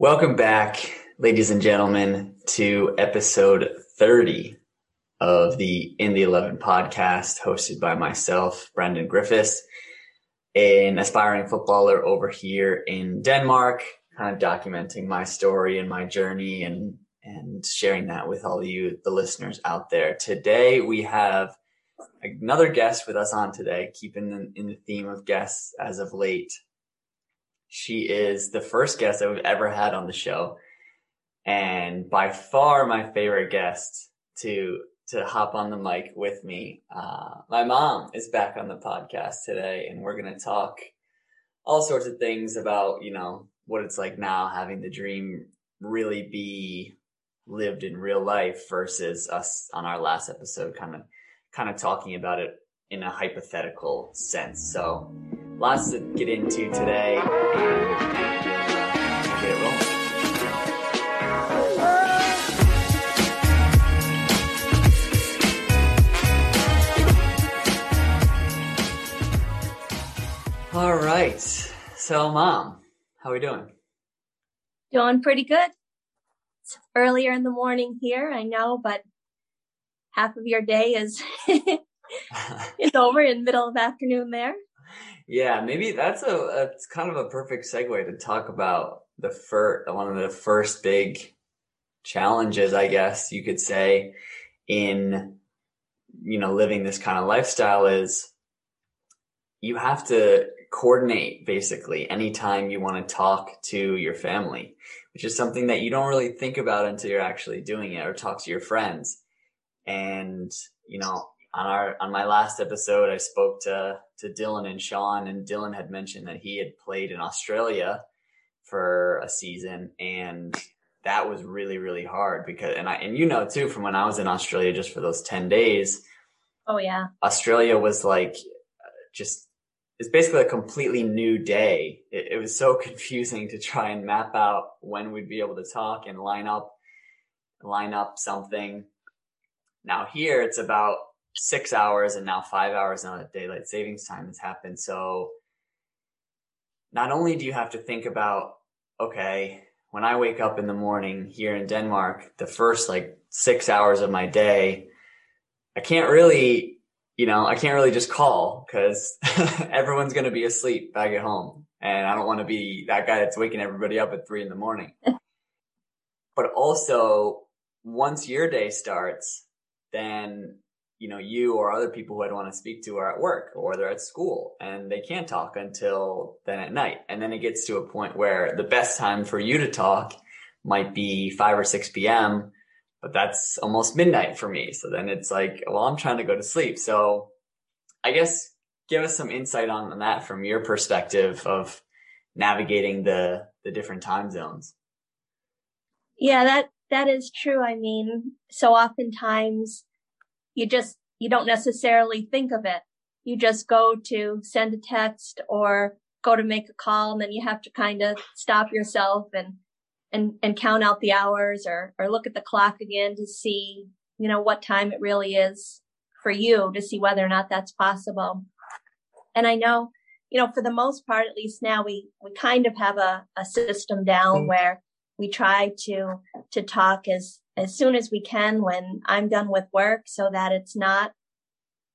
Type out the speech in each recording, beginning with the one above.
Welcome back, ladies and gentlemen, to episode 30 of the In the 11 podcast, hosted by myself, Brendan Griffiths, an aspiring footballer over here in Denmark, kind of documenting my story and my journey and, and sharing that with all you, the listeners out there. Today, we have another guest with us on today, keeping in, in the theme of guests as of late. She is the first guest that we've ever had on the show, and by far my favorite guest to to hop on the mic with me. Uh, my mom is back on the podcast today, and we're going to talk all sorts of things about you know what it's like now having the dream really be lived in real life versus us on our last episode kind of kind of talking about it in a hypothetical sense. So lots to get into today get rolling. All right. So, mom, how are we doing? Doing pretty good. It's earlier in the morning here, I know, but half of your day is is over in middle of afternoon there. Yeah, maybe that's a it's kind of a perfect segue to talk about the first one of the first big challenges, I guess you could say, in you know living this kind of lifestyle is you have to coordinate basically anytime you want to talk to your family, which is something that you don't really think about until you're actually doing it or talk to your friends. And you know, on our on my last episode, I spoke to to Dylan and Sean, and Dylan had mentioned that he had played in Australia for a season, and that was really really hard because and I and you know too from when I was in Australia just for those ten days. Oh yeah, Australia was like uh, just it's basically a completely new day. It, it was so confusing to try and map out when we'd be able to talk and line up line up something. Now here it's about six hours and now five hours now that daylight savings time has happened. So not only do you have to think about, okay, when I wake up in the morning here in Denmark, the first like six hours of my day, I can't really, you know, I can't really just call because everyone's going to be asleep back at home. And I don't want to be that guy that's waking everybody up at three in the morning. but also, once your day starts, then you know, you or other people who I'd want to speak to are at work or they're at school and they can't talk until then at night. And then it gets to a point where the best time for you to talk might be 5 or 6 p.m., but that's almost midnight for me. So then it's like, well, I'm trying to go to sleep. So I guess give us some insight on that from your perspective of navigating the the different time zones. Yeah, that that is true. I mean, so oftentimes you just, you don't necessarily think of it. You just go to send a text or go to make a call and then you have to kind of stop yourself and, and, and count out the hours or, or look at the clock again to see, you know, what time it really is for you to see whether or not that's possible. And I know, you know, for the most part, at least now we, we kind of have a, a system down mm-hmm. where we try to, to talk as, as soon as we can when I'm done with work so that it's not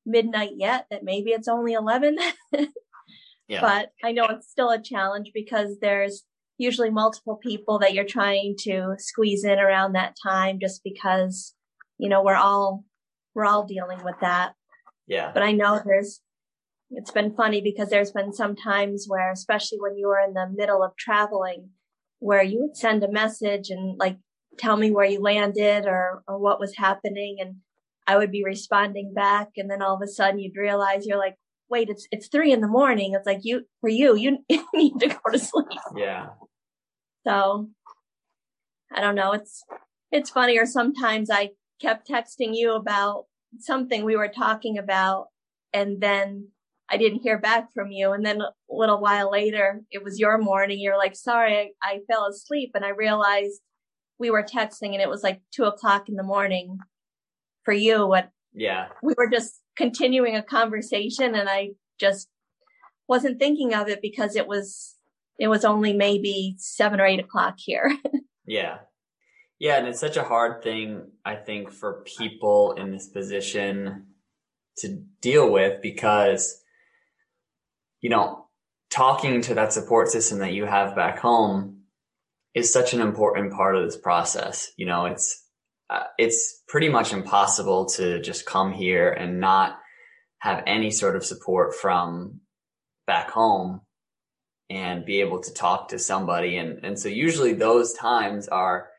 midnight yet, that maybe it's only 11. yeah. But I know it's still a challenge because there's usually multiple people that you're trying to squeeze in around that time just because, you know, we're all, we're all dealing with that. Yeah. But I know there's, it's been funny because there's been some times where, especially when you were in the middle of traveling, where you would send a message and like tell me where you landed or, or what was happening. And I would be responding back. And then all of a sudden you'd realize you're like, wait, it's, it's three in the morning. It's like you, for you, you need to go to sleep. Yeah. So I don't know. It's, it's funny. Or sometimes I kept texting you about something we were talking about and then I didn't hear back from you. And then a little while later, it was your morning. You're like, sorry, I, I fell asleep and I realized we were texting and it was like two o'clock in the morning for you. What? Yeah. We were just continuing a conversation and I just wasn't thinking of it because it was, it was only maybe seven or eight o'clock here. yeah. Yeah. And it's such a hard thing, I think, for people in this position to deal with because, you know, talking to that support system that you have back home is such an important part of this process. You know, it's, uh, it's pretty much impossible to just come here and not have any sort of support from back home and be able to talk to somebody. And, and so usually those times are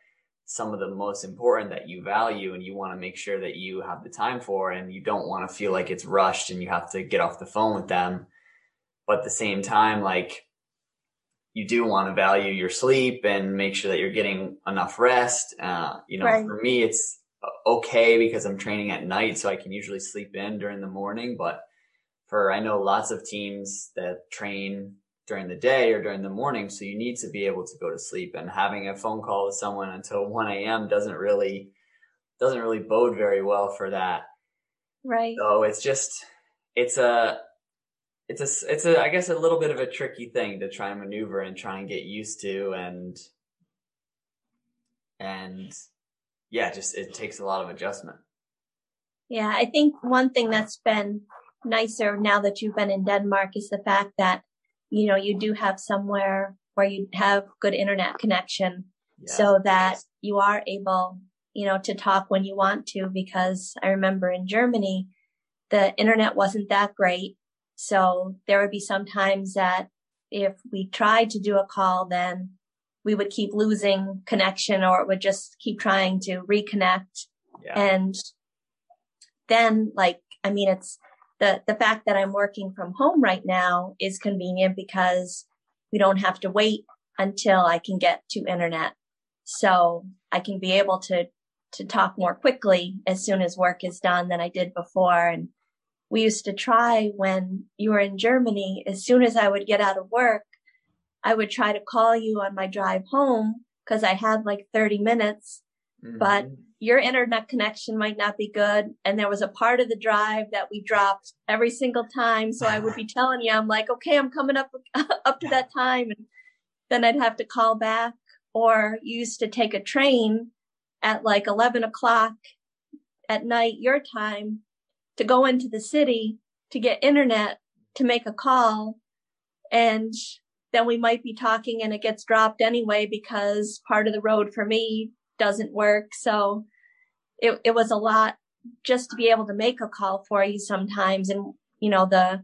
some of the most important that you value and you want to make sure that you have the time for and you don't want to feel like it's rushed and you have to get off the phone with them. But at the same time, like you do want to value your sleep and make sure that you're getting enough rest. Uh, you know, right. for me, it's okay because I'm training at night, so I can usually sleep in during the morning. But for I know lots of teams that train during the day or during the morning, so you need to be able to go to sleep. And having a phone call with someone until 1 a.m. doesn't really doesn't really bode very well for that. Right. So it's just it's a it's a it's a I guess a little bit of a tricky thing to try and maneuver and try and get used to and and yeah, just it takes a lot of adjustment. Yeah, I think one thing that's been nicer now that you've been in Denmark is the fact that, you know, you do have somewhere where you have good internet connection yeah. so that you are able, you know, to talk when you want to. Because I remember in Germany, the internet wasn't that great. So there would be some times that if we tried to do a call, then we would keep losing connection or it would just keep trying to reconnect. Yeah. And then like, I mean, it's the, the fact that I'm working from home right now is convenient because we don't have to wait until I can get to internet. So I can be able to, to talk more quickly as soon as work is done than I did before. And we used to try when you were in Germany, as soon as I would get out of work, I would try to call you on my drive home because I had like 30 minutes, mm-hmm. but your internet connection might not be good. And there was a part of the drive that we dropped every single time. So I would be telling you, I'm like, okay, I'm coming up, up to that time. And then I'd have to call back or used to take a train at like 11 o'clock at night, your time to go into the city to get internet to make a call. And then we might be talking and it gets dropped anyway because part of the road for me doesn't work. So it, it was a lot just to be able to make a call for you sometimes and, you know, the,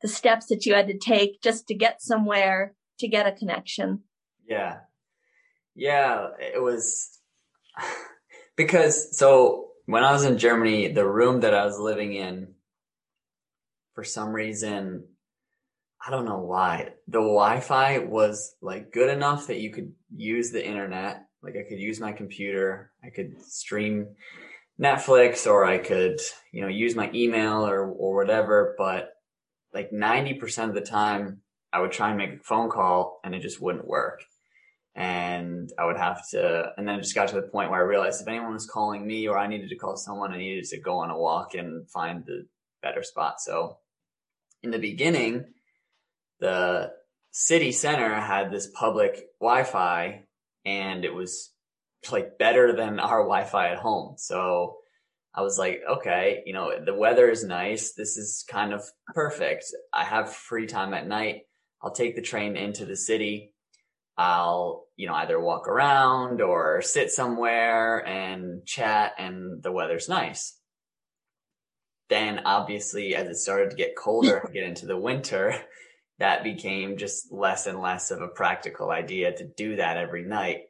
the steps that you had to take just to get somewhere to get a connection. Yeah. Yeah. It was because so when I was in Germany, the room that I was living in, for some reason, I don't know why. The Wi-Fi was like good enough that you could use the internet. Like I could use my computer. I could stream Netflix or I could, you know, use my email or, or whatever. But like 90% of the time I would try and make a phone call and it just wouldn't work. And I would have to, and then it just got to the point where I realized if anyone was calling me or I needed to call someone, I needed to go on a walk and find the better spot. So in the beginning, the city center had this public Wi-Fi and it was like better than our Wi-Fi at home. So I was like, okay, you know, the weather is nice. This is kind of perfect. I have free time at night. I'll take the train into the city. I'll, you know, either walk around or sit somewhere and chat and the weather's nice. Then obviously as it started to get colder, get into the winter, that became just less and less of a practical idea to do that every night.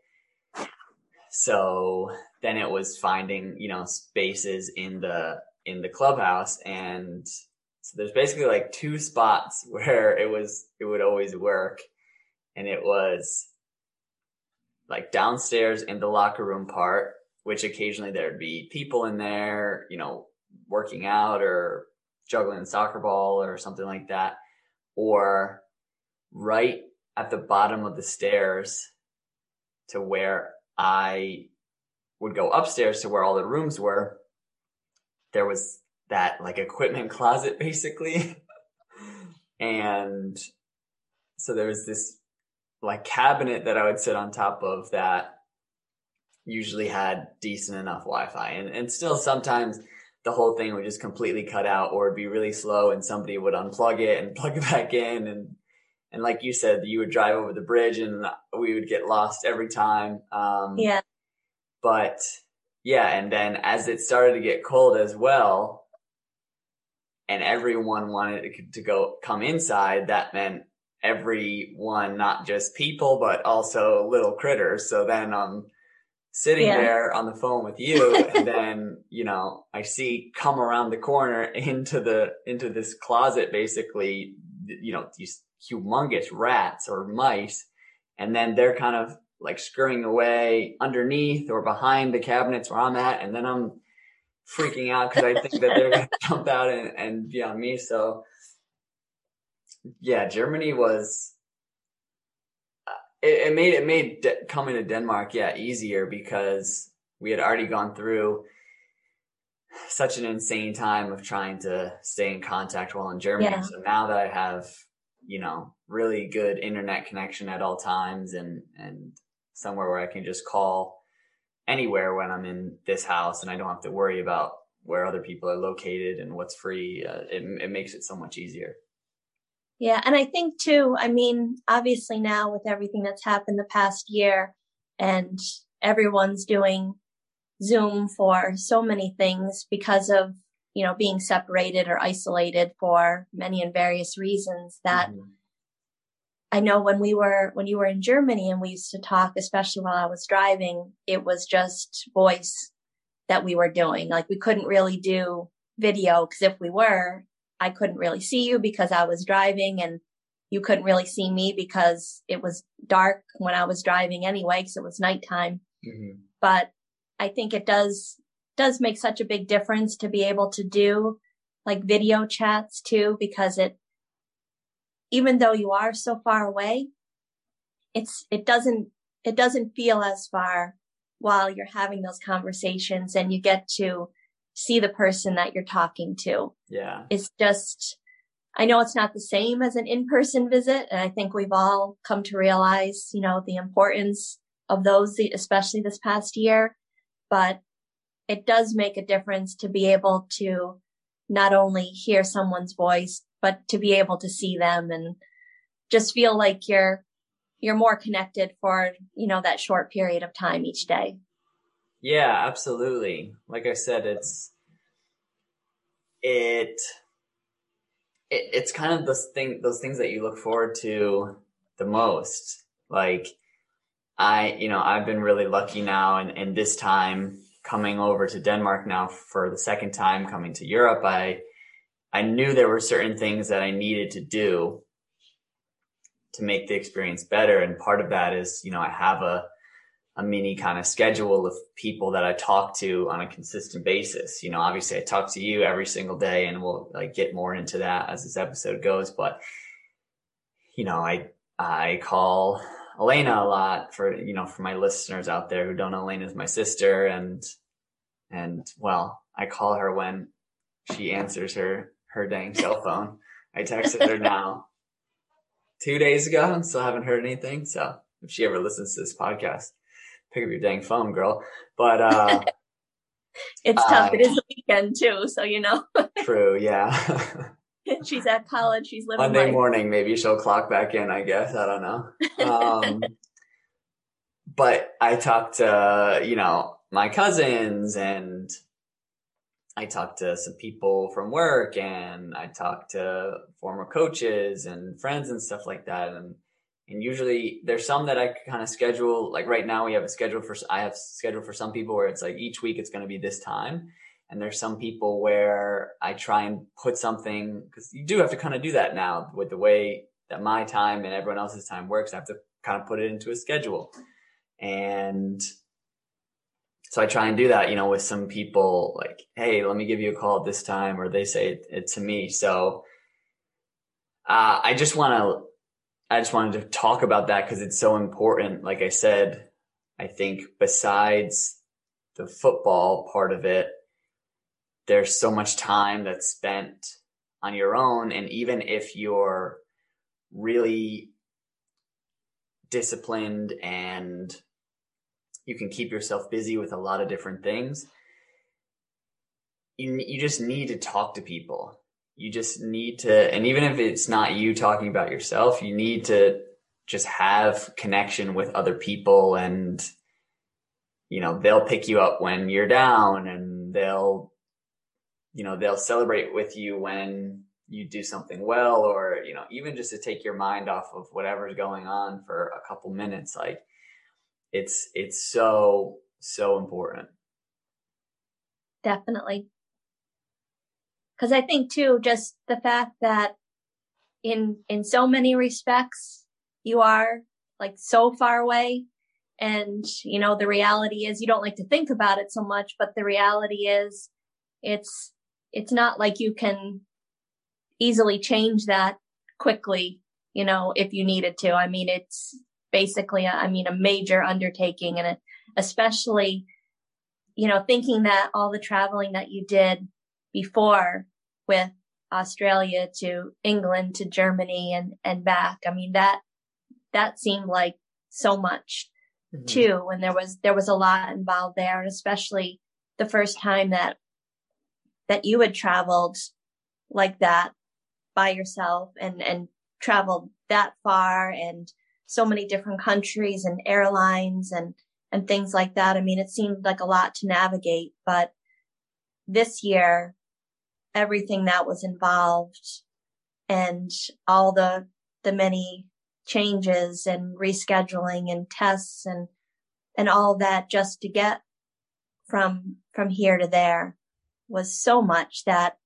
So then it was finding, you know, spaces in the, in the clubhouse. And so there's basically like two spots where it was, it would always work. And it was like downstairs in the locker room part, which occasionally there'd be people in there, you know, working out or juggling the soccer ball or something like that or right at the bottom of the stairs to where I would go upstairs to where all the rooms were. There was that like equipment closet basically. and so there was this like cabinet that I would sit on top of that usually had decent enough Wi-Fi. And, and still sometimes the whole thing would just completely cut out or it'd be really slow and somebody would unplug it and plug it back in. And and like you said you would drive over the bridge and we would get lost every time. Um yeah. but yeah and then as it started to get cold as well and everyone wanted to go come inside that meant everyone not just people but also little critters. So then I'm sitting yeah. there on the phone with you and then you know i see come around the corner into the into this closet basically you know these humongous rats or mice. And then they're kind of like scurrying away underneath or behind the cabinets where i'm at. And then i'm freaking out because i think that they're gonna jump out and, and be on me. So yeah germany was it, it made it made de- coming to Denmark, yeah, easier because we had already gone through such an insane time of trying to stay in contact while in Germany. Yeah. So now that I have, you know, really good internet connection at all times and and somewhere where I can just call anywhere when I'm in this house and I don't have to worry about where other people are located and what's free, uh, it, it makes it so much easier. Yeah. And I think too, I mean, obviously now with everything that's happened the past year and everyone's doing Zoom for so many things because of, you know, being separated or isolated for many and various reasons that mm-hmm. I know when we were, when you were in Germany and we used to talk, especially while I was driving, it was just voice that we were doing. Like we couldn't really do video because if we were, I couldn't really see you because I was driving and you couldn't really see me because it was dark when I was driving anyway, because it was nighttime. Mm-hmm. But I think it does, does make such a big difference to be able to do like video chats too, because it, even though you are so far away, it's, it doesn't, it doesn't feel as far while you're having those conversations and you get to see the person that you're talking to. Yeah. It's just, I know it's not the same as an in-person visit. And I think we've all come to realize, you know, the importance of those, especially this past year, but it does make a difference to be able to not only hear someone's voice, but to be able to see them and just feel like you're, you're more connected for, you know, that short period of time each day. Yeah, absolutely. Like I said, it's it, it it's kind of those thing those things that you look forward to the most. Like I, you know, I've been really lucky now and, and this time coming over to Denmark now for the second time coming to Europe, I I knew there were certain things that I needed to do to make the experience better. And part of that is, you know, I have a a mini kind of schedule of people that I talk to on a consistent basis. You know, obviously I talk to you every single day and we'll like get more into that as this episode goes, but you know, I, I call Elena a lot for, you know, for my listeners out there who don't know Elena's my sister and, and well, I call her when she answers her, her dang cell phone. I texted her now two days ago and still haven't heard anything. So if she ever listens to this podcast, pick up your dang phone, girl. But uh it's tough. Uh, it is the weekend too, so you know. true, yeah. she's at college. She's living Monday life. morning. Maybe she'll clock back in. I guess I don't know. Um, but I talked to you know my cousins and I talked to some people from work and I talked to former coaches and friends and stuff like that. And and usually there's some that I kind of schedule. Like right now, we have a schedule for I have scheduled for some people where it's like each week it's going to be this time, and there's some people where I try and put something because you do have to kind of do that now with the way that my time and everyone else's time works. I have to kind of put it into a schedule, and so I try and do that, you know, with some people like, Hey, let me give you a call at this time, or they say it, it to me. So, uh, I just want to I just wanted to talk about that because it's so important. Like I said, I think besides the football part of it, there's so much time that's spent on your own. And even if you're really disciplined and you can keep yourself busy with a lot of different things. You, you just need to talk to people. You just need to, and even if it's not you talking about yourself, you need to just have connection with other people and, you know, they'll pick you up when you're down and they'll, you know, they'll celebrate with you when you do something well or, you know, even just to take your mind off of whatever's going on for a couple minutes. Like, it's it's so so important definitely because i think too just the fact that in in so many respects you are like so far away. And you know the reality is you don't like to think about it so much but the reality is it's it's not like you can easily change that quickly you know if you needed to. I mean it's basically, I mean, a major undertaking and especially, you know, thinking that all the traveling that you did before with Australia to England to Germany and, and back. I mean, that, that seemed like so much mm-hmm. too. And there was, there was a lot involved there. And especially the first time that, that you had traveled like that by yourself and, and traveled that far and so many different countries and airlines and, and things like that. I mean, it seemed like a lot to navigate, but this year, everything that was involved and all the, the many changes and rescheduling and tests and, and all that just to get from, from here to there was so much that,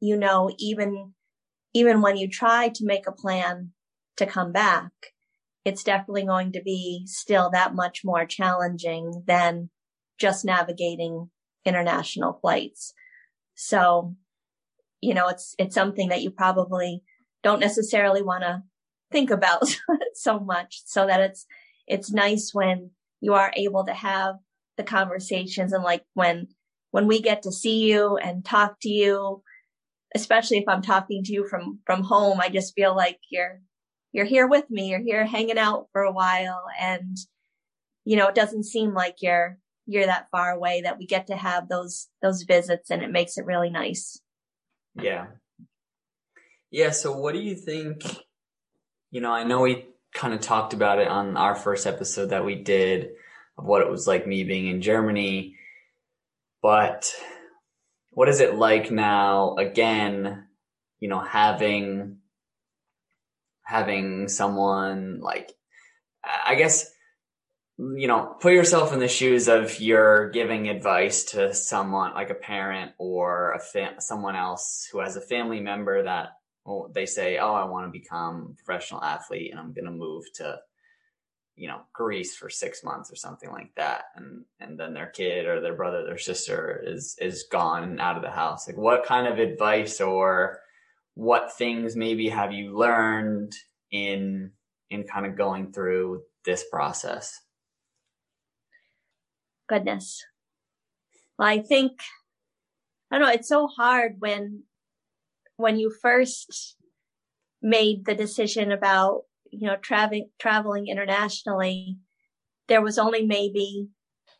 you know, even, even when you try to make a plan to come back, it's definitely going to be still that much more challenging than just navigating international flights. So, you know, it's, it's something that you probably don't necessarily want to think about so much so that it's, it's nice when you are able to have the conversations and like when, when we get to see you and talk to you, especially if I'm talking to you from, from home, I just feel like you're, you're here with me, you're here hanging out for a while. And, you know, it doesn't seem like you're, you're that far away that we get to have those, those visits and it makes it really nice. Yeah. Yeah. So what do you think? You know, I know we kind of talked about it on our first episode that we did of what it was like me being in Germany, but what is it like now again, you know, having having someone like, I guess, you know, put yourself in the shoes of you're giving advice to someone like a parent or a fa- someone else who has a family member that well, they say, "Oh, I want to become a professional athlete and I'm going to move to, you know, Greece for six months or something like that," and and then their kid or their brother, their sister is is gone out of the house. Like, what kind of advice or what things maybe have you learned in in kind of going through this process? Goodness. Well, I think I don't know, it's so hard when when you first made the decision about, you know, traveling traveling internationally, there was only maybe,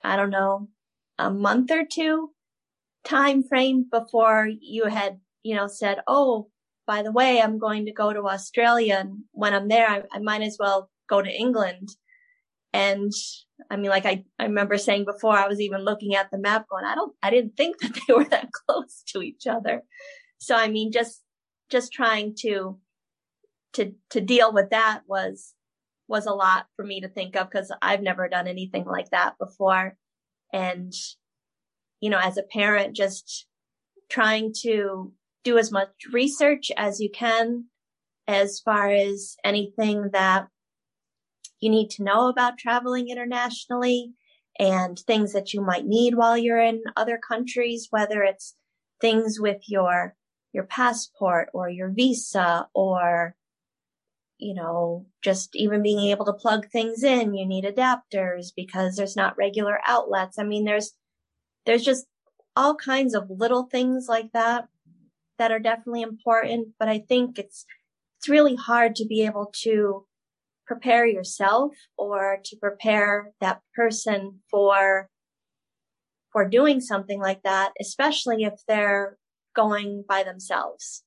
I don't know, a month or two time frame before you had, you know, said, Oh, by the way, I'm going to go to Australia. And when I'm there, I, I might as well go to England. And I mean, like I, I remember saying before, I was even looking at the map going, I don't, I didn't think that they were that close to each other. So, I mean, just, just trying to, to, to deal with that was, was a lot for me to think of because I've never done anything like that before. And, you know, as a parent, just trying to do as much research as you can as far as anything that you need to know about traveling internationally and things that you might need while you're in other countries, whether it's things with your, your passport or your visa or, you know, just even being able to plug things in. You need adapters because there's not regular outlets. I mean, there's, there's just all kinds of little things like that that are definitely important, but I think it's, it's really hard to be able to prepare yourself or to prepare that person for for doing something like that, especially if they're going by themselves.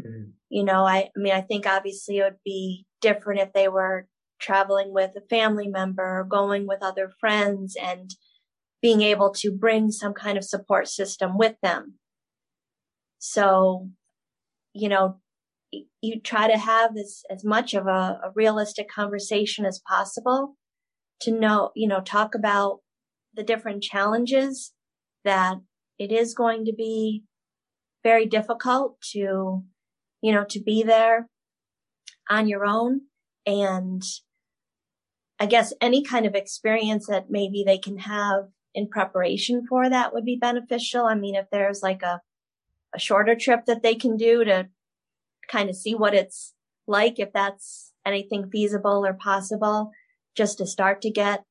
Mm-hmm. You know, I, I mean, I think obviously it would be different if they were traveling with a family member or going with other friends and being able to bring some kind of support system with them. So, you know, you try to have as, as much of a, a realistic conversation as possible to know, you know, talk about the different challenges that it is going to be very difficult to, you know, to be there on your own. And I guess any kind of experience that maybe they can have in preparation for that would be beneficial. I mean, if there's like a, a shorter trip that they can do to kind of see what it's like, if that's anything feasible or possible, just to start to get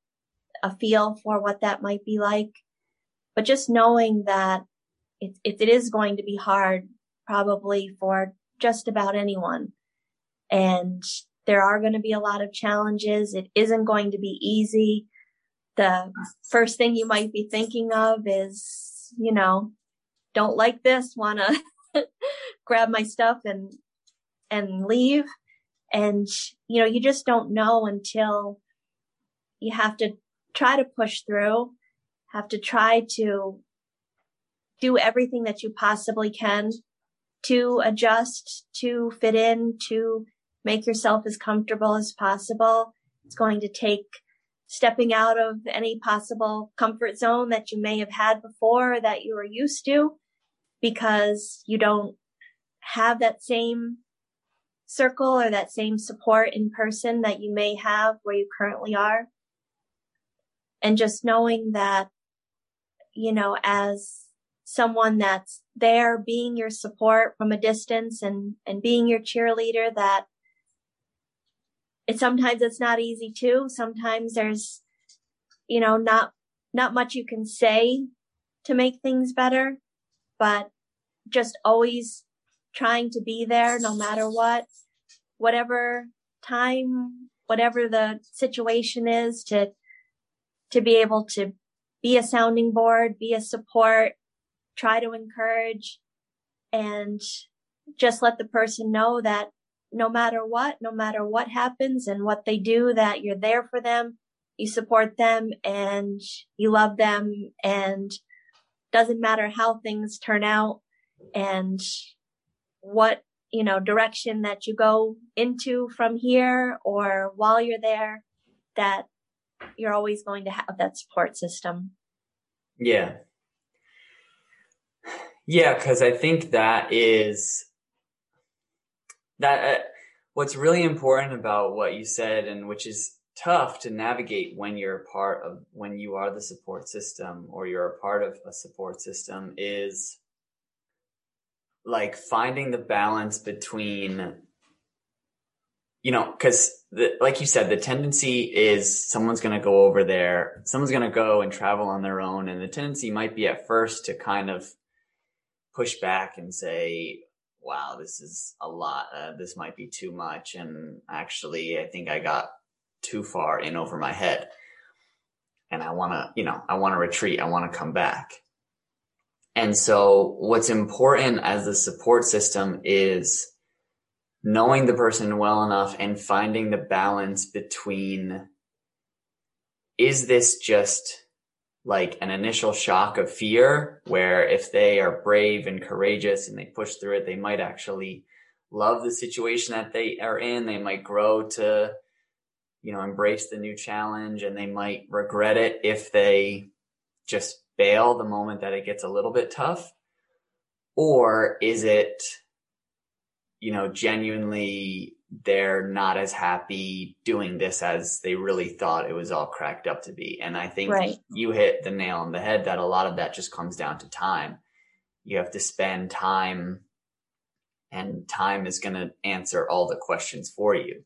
a feel for what that might be like. But just knowing that it, it, it is going to be hard probably for just about anyone. And there are going to be a lot of challenges. It isn't going to be easy. The first thing you might be thinking of is, you know, don't like this, want to grab my stuff and, and leave. And, you know, you just don't know until you have to try to push through, have to try to do everything that you possibly can to adjust, to fit in, to make yourself as comfortable as possible. It's going to take stepping out of any possible comfort zone that you may have had before that you were used to because you don't have that same circle or that same support in person that you may have where you currently are. And just knowing that, you know, as someone that's there being your support from a distance and, and being your cheerleader that it sometimes it's not easy too. Sometimes there's, you know, not, not much you can say to make things better, but just always trying to be there no matter what, whatever time, whatever the situation is to, to be able to be a sounding board, be a support, try to encourage and just let the person know that no matter what, no matter what happens and what they do, that you're there for them, you support them and you love them and doesn't matter how things turn out and what, you know, direction that you go into from here or while you're there, that you're always going to have that support system. Yeah. Yeah, because I think that is that uh, what's really important about what you said, and which is tough to navigate when you're part of when you are the support system or you're a part of a support system is like finding the balance between you know because like you said the tendency is someone's going to go over there someone's going to go and travel on their own and the tendency might be at first to kind of push back and say, wow, this is a lot. Uh, this might be too much. And actually, I think I got too far in over my head. And I want to, you know, I want to retreat. I want to come back. And so what's important as a support system is knowing the person well enough and finding the balance between is this just like an initial shock of fear where if they are brave and courageous and they push through it, they might actually love the situation that they are in. They might grow to, you know, embrace the new challenge and they might regret it if they just bail the moment that it gets a little bit tough. Or is it, you know, genuinely they're not as happy doing this as they really thought it was all cracked up to be. And I think right. you hit the nail on the head that a lot of that just comes down to time. You have to spend time and time is going to answer all the questions for you.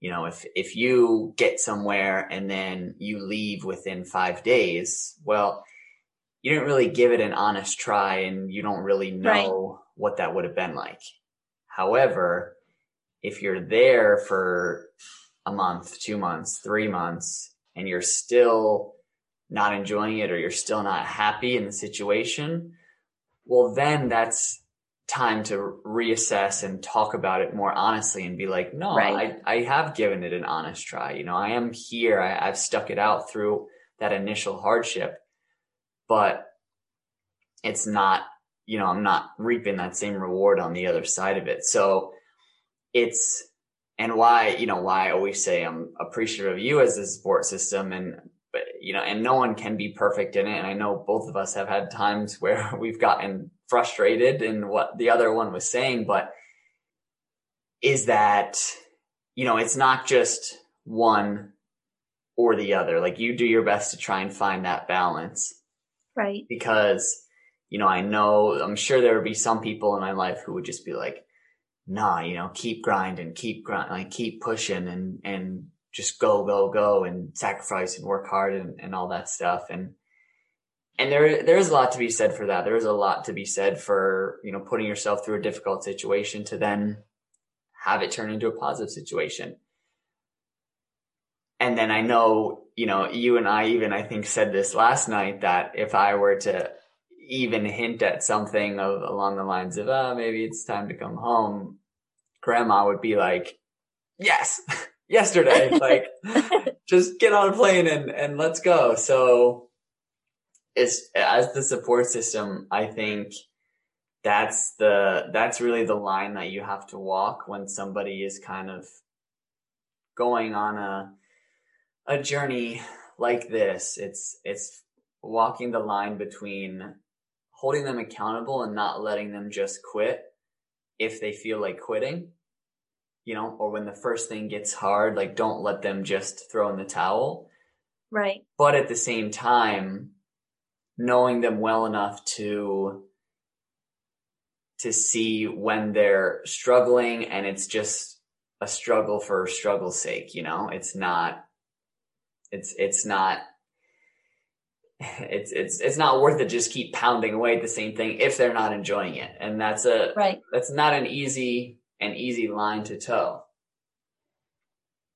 You know, if, if you get somewhere and then you leave within five days, well, you didn't really give it an honest try and you don't really know right. what that would have been like. However, if you're there for a month, two months, three months, and you're still not enjoying it or you're still not happy in the situation, well, then that's time to reassess and talk about it more honestly and be like, no, right. I, I have given it an honest try. You know, I am here. I, I've stuck it out through that initial hardship, but it's not, you know, I'm not reaping that same reward on the other side of it. So it's, and why, you know, why I always say I'm appreciative of you as a support system and, you know, and no one can be perfect in it. And I know both of us have had times where we've gotten frustrated in what the other one was saying, but is that, you know, it's not just one or the other. Like you do your best to try and find that balance. Right. Because, you know, I know, I'm sure there would be some people in my life who would just be like, nah, you know, keep grinding, keep grind, like keep pushing and, and just go, go, go and sacrifice and work hard and, and all that stuff. And, and there, there is a lot to be said for that. There is a lot to be said for, you know, putting yourself through a difficult situation to then have it turn into a positive situation. And then I know, you know, you and I even, I think said this last night that if I were to even hint at something of, along the lines of, oh, maybe it's time to come home, grandma would be like, yes, yesterday, like just get on a plane and, and let's go. So it's as the support system, I think that's the, that's really the line that you have to walk when somebody is kind of going on a, a journey like this. It's, it's walking the line between holding them accountable and not letting them just quit if they feel like quitting, you know, or when the first thing gets hard, like don't let them just throw in the towel. Right. But at the same time, knowing them well enough to to see when they're struggling and it's just a struggle for struggle's sake, you know? It's not it's it's not it's it's it's not worth it just keep pounding away at the same thing if they're not enjoying it. And that's a right. that's not an easy an easy line to toe.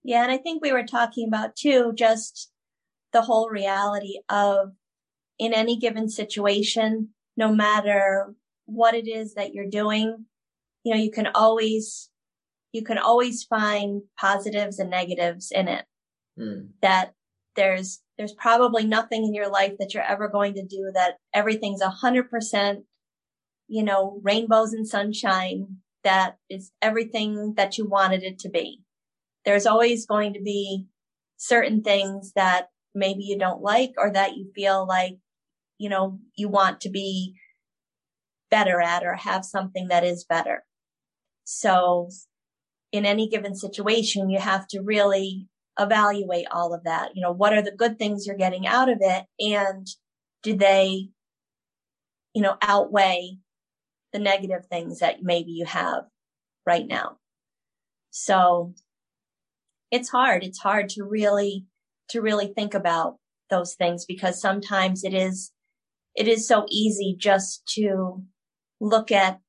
Yeah and i think we were talking about too just the whole reality of in any given situation no matter what it is that you're doing you know you can always you can always find positives and negatives in it. Mm. that there's there's probably nothing in your life that you're ever going to do that everything's a hundred percent, you know, rainbows and sunshine. That is everything that you wanted it to be. There's always going to be certain things that maybe you don't like or that you feel like, you know, you want to be better at or have something that is better. So in any given situation, you have to really evaluate all of that. You know, what are the good things you're getting out of it? And do they, you know, outweigh the negative things that maybe you have right now? So it's hard. It's hard to really, to really think about those things because sometimes it is, it is so easy just to look at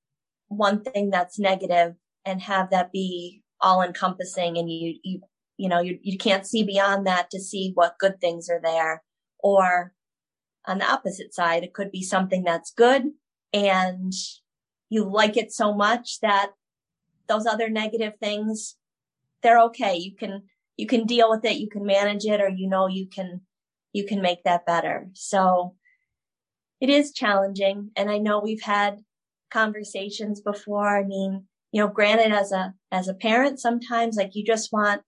one thing that's negative and have that be all encompassing and you, you you know, you, you can't see beyond that to see what good things are there. Or on the opposite side, it could be something that's good and you like it so much that those other negative things, they're okay. You can, you can deal with it. You can manage it or you know, you can, you can make that better. So it is challenging. And I know we've had conversations before. I mean, you know, granted as a, as a parent, sometimes like you just want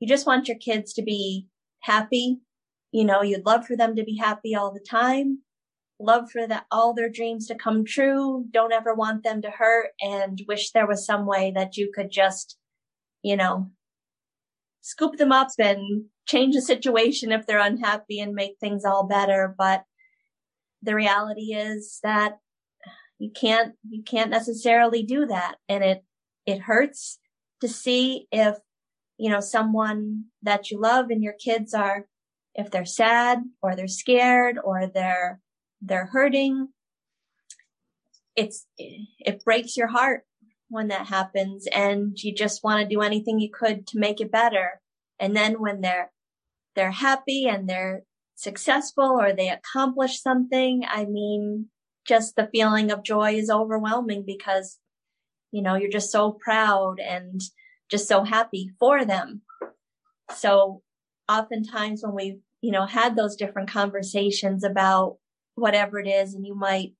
you just want your kids to be happy. You know, you'd love for them to be happy all the time. Love for that, all their dreams to come true. Don't ever want them to hurt and wish there was some way that you could just, you know, scoop them up and change the situation if they're unhappy and make things all better. But the reality is that you can't, you can't necessarily do that. And it, it hurts to see if you know, someone that you love and your kids are, if they're sad or they're scared or they're, they're hurting, it's, it breaks your heart when that happens and you just want to do anything you could to make it better. And then when they're, they're happy and they're successful or they accomplish something, I mean, just the feeling of joy is overwhelming because, you know, you're just so proud and just so happy for them. So oftentimes when we've, you know, had those different conversations about whatever it is, and you might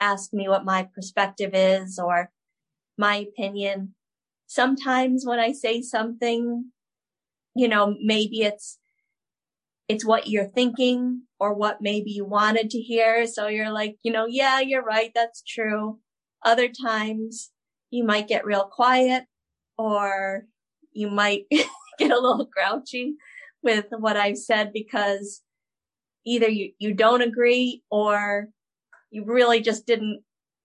ask me what my perspective is or my opinion. Sometimes when I say something, you know, maybe it's, it's what you're thinking or what maybe you wanted to hear. So you're like, you know, yeah, you're right. That's true. Other times you might get real quiet or you might get a little grouchy with what I've said because either you, you don't agree or you really just didn't,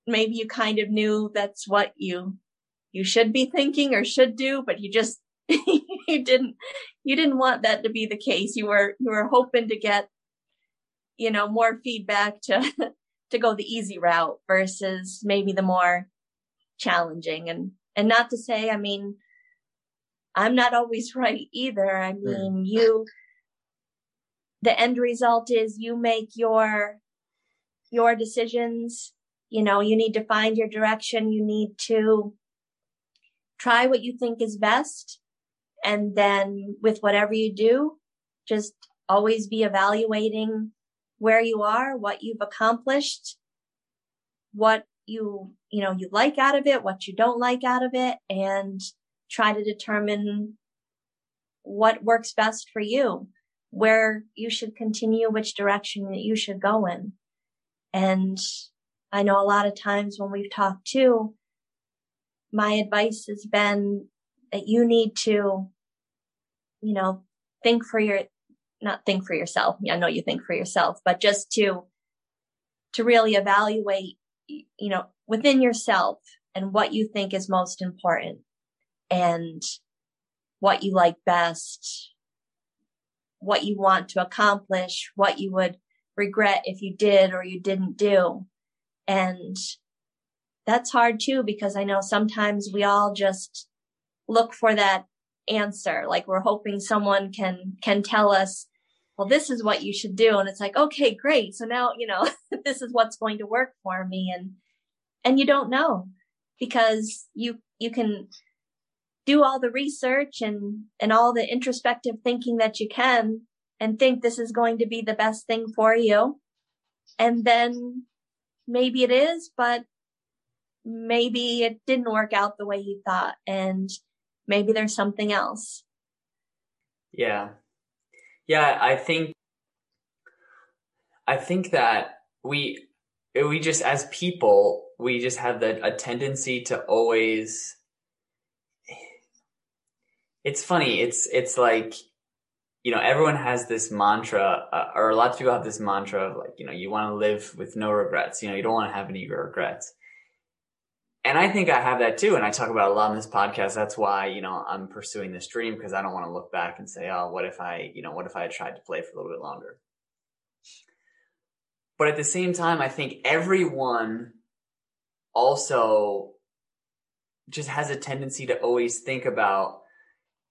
maybe you kind of knew that's what you, you should be thinking or should do, but you just, you didn't, you didn't want that to be the case. You were, you were hoping to get, you know, more feedback to, to go the easy route versus maybe the more challenging and, and not to say, I mean, I'm not always right either. I mean, yeah. you, the end result is you make your, your decisions. You know, you need to find your direction. You need to try what you think is best. And then with whatever you do, just always be evaluating where you are, what you've accomplished, what you, you know, you like out of it, what you don't like out of it, and try to determine what works best for you, where you should continue, which direction that you should go in. And I know a lot of times when we've talked too, my advice has been that you need to, you know, think for your, not think for yourself. I know you think for yourself, but just to, to really evaluate, you know, within yourself and what you think is most important and what you like best, what you want to accomplish, what you would regret if you did or you didn't do. And that's hard too, because I know sometimes we all just look for that answer. Like we're hoping someone can, can tell us, well, this is what you should do. And it's like, okay, great. So now, you know, this is what's going to work for me. And, and you don't know because you, you can do all the research and, and all the introspective thinking that you can and think this is going to be the best thing for you. And then maybe it is, but maybe it didn't work out the way you thought and maybe there's something else. Yeah. Yeah, I think I think that we we just as people, we just have the a tendency to always it's funny. It's it's like you know everyone has this mantra, uh, or a lot of people have this mantra of like you know you want to live with no regrets. You know you don't want to have any regrets. And I think I have that too. And I talk about a lot in this podcast. That's why, you know, I'm pursuing this dream because I don't want to look back and say, oh, what if I, you know, what if I had tried to play for a little bit longer? But at the same time, I think everyone also just has a tendency to always think about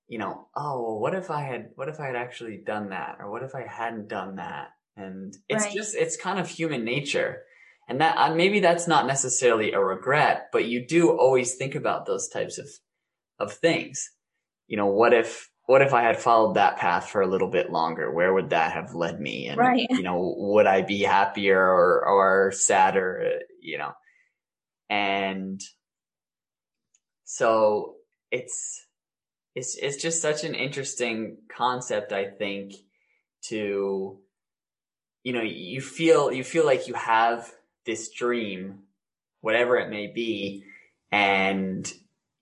you know, oh, well, what if I had, what if I had actually done that? Or what if I hadn't done that? And it's right. just, it's kind of human nature. And that, uh, maybe that's not necessarily a regret, but you do always think about those types of, of things. You know, what if, what if I had followed that path for a little bit longer? Where would that have led me? And, right. you know, would I be happier or, or sadder, you know? And so it's, it's it's just such an interesting concept i think to you know you feel you feel like you have this dream whatever it may be and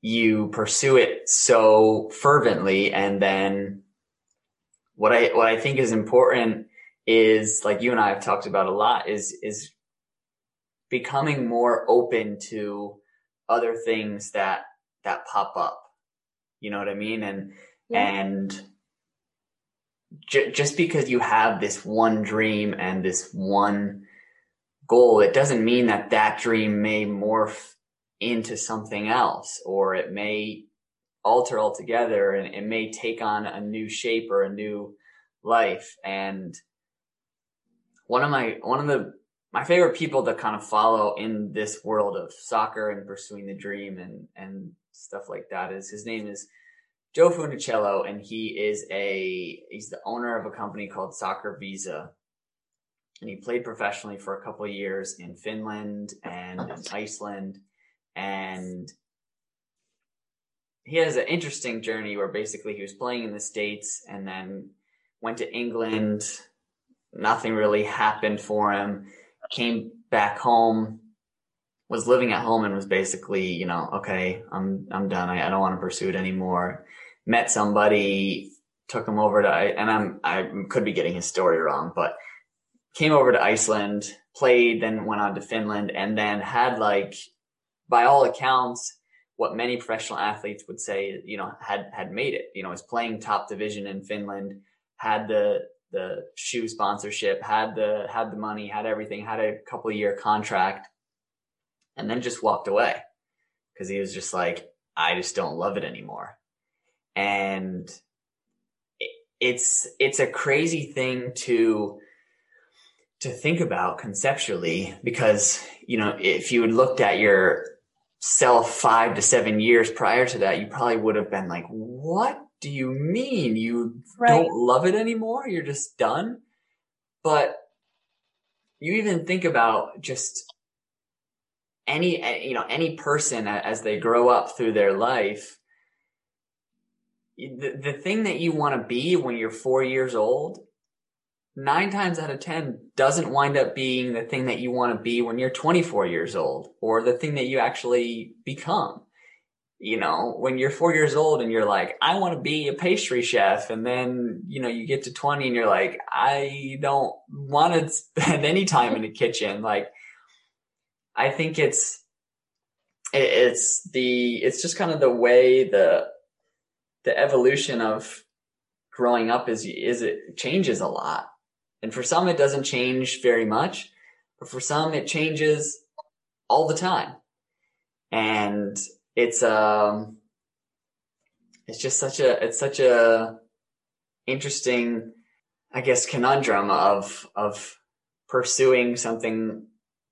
you pursue it so fervently and then what i what i think is important is like you and i have talked about a lot is is becoming more open to other things that that pop up you know what I mean? And, yeah. and j- just because you have this one dream and this one goal, it doesn't mean that that dream may morph into something else or it may alter altogether and it may take on a new shape or a new life. And one of my, one of the, my favorite people to kind of follow in this world of soccer and pursuing the dream and, and stuff like that is his name is Joe Funicello and he is a, he's the owner of a company called Soccer Visa. And he played professionally for a couple of years in Finland and in Iceland. And he has an interesting journey where basically he was playing in the States and then went to England. Nothing really happened for him. Came back home, was living at home and was basically, you know, okay, I'm, I'm done. I, I don't want to pursue it anymore. Met somebody, took him over to, and I'm, I could be getting his story wrong, but came over to Iceland, played, then went on to Finland and then had like, by all accounts, what many professional athletes would say, you know, had, had made it, you know, was playing top division in Finland, had the, the shoe sponsorship, had the, had the money, had everything, had a couple year contract and then just walked away because he was just like, I just don't love it anymore. And it's, it's a crazy thing to, to think about conceptually because, you know, if you had looked at your self five to seven years prior to that, you probably would have been like, what do you mean you right. don't love it anymore? You're just done. But you even think about just any, you know, any person as they grow up through their life, the, the thing that you want to be when you're four years old nine times out of 10 doesn't wind up being the thing that you want to be when you're 24 years old or the thing that you actually become. You know, when you're four years old and you're like, I want to be a pastry chef. And then, you know, you get to 20 and you're like, I don't want to spend any time in the kitchen. Like, I think it's, it's the, it's just kind of the way the, the evolution of growing up is, is it changes a lot and for some, it doesn't change very much, but for some, it changes all the time. And it's, um, it's just such a, it's such a interesting, I guess, conundrum of, of pursuing something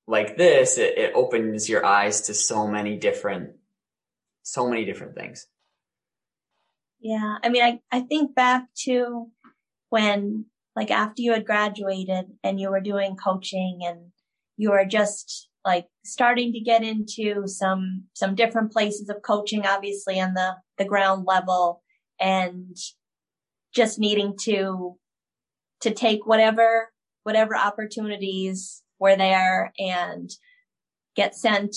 like this. It, it opens your eyes to so many different, so many different things. Yeah. I mean, I, I think back to when like after you had graduated and you were doing coaching and you were just like starting to get into some some different places of coaching obviously on the the ground level and just needing to to take whatever whatever opportunities were there and get sent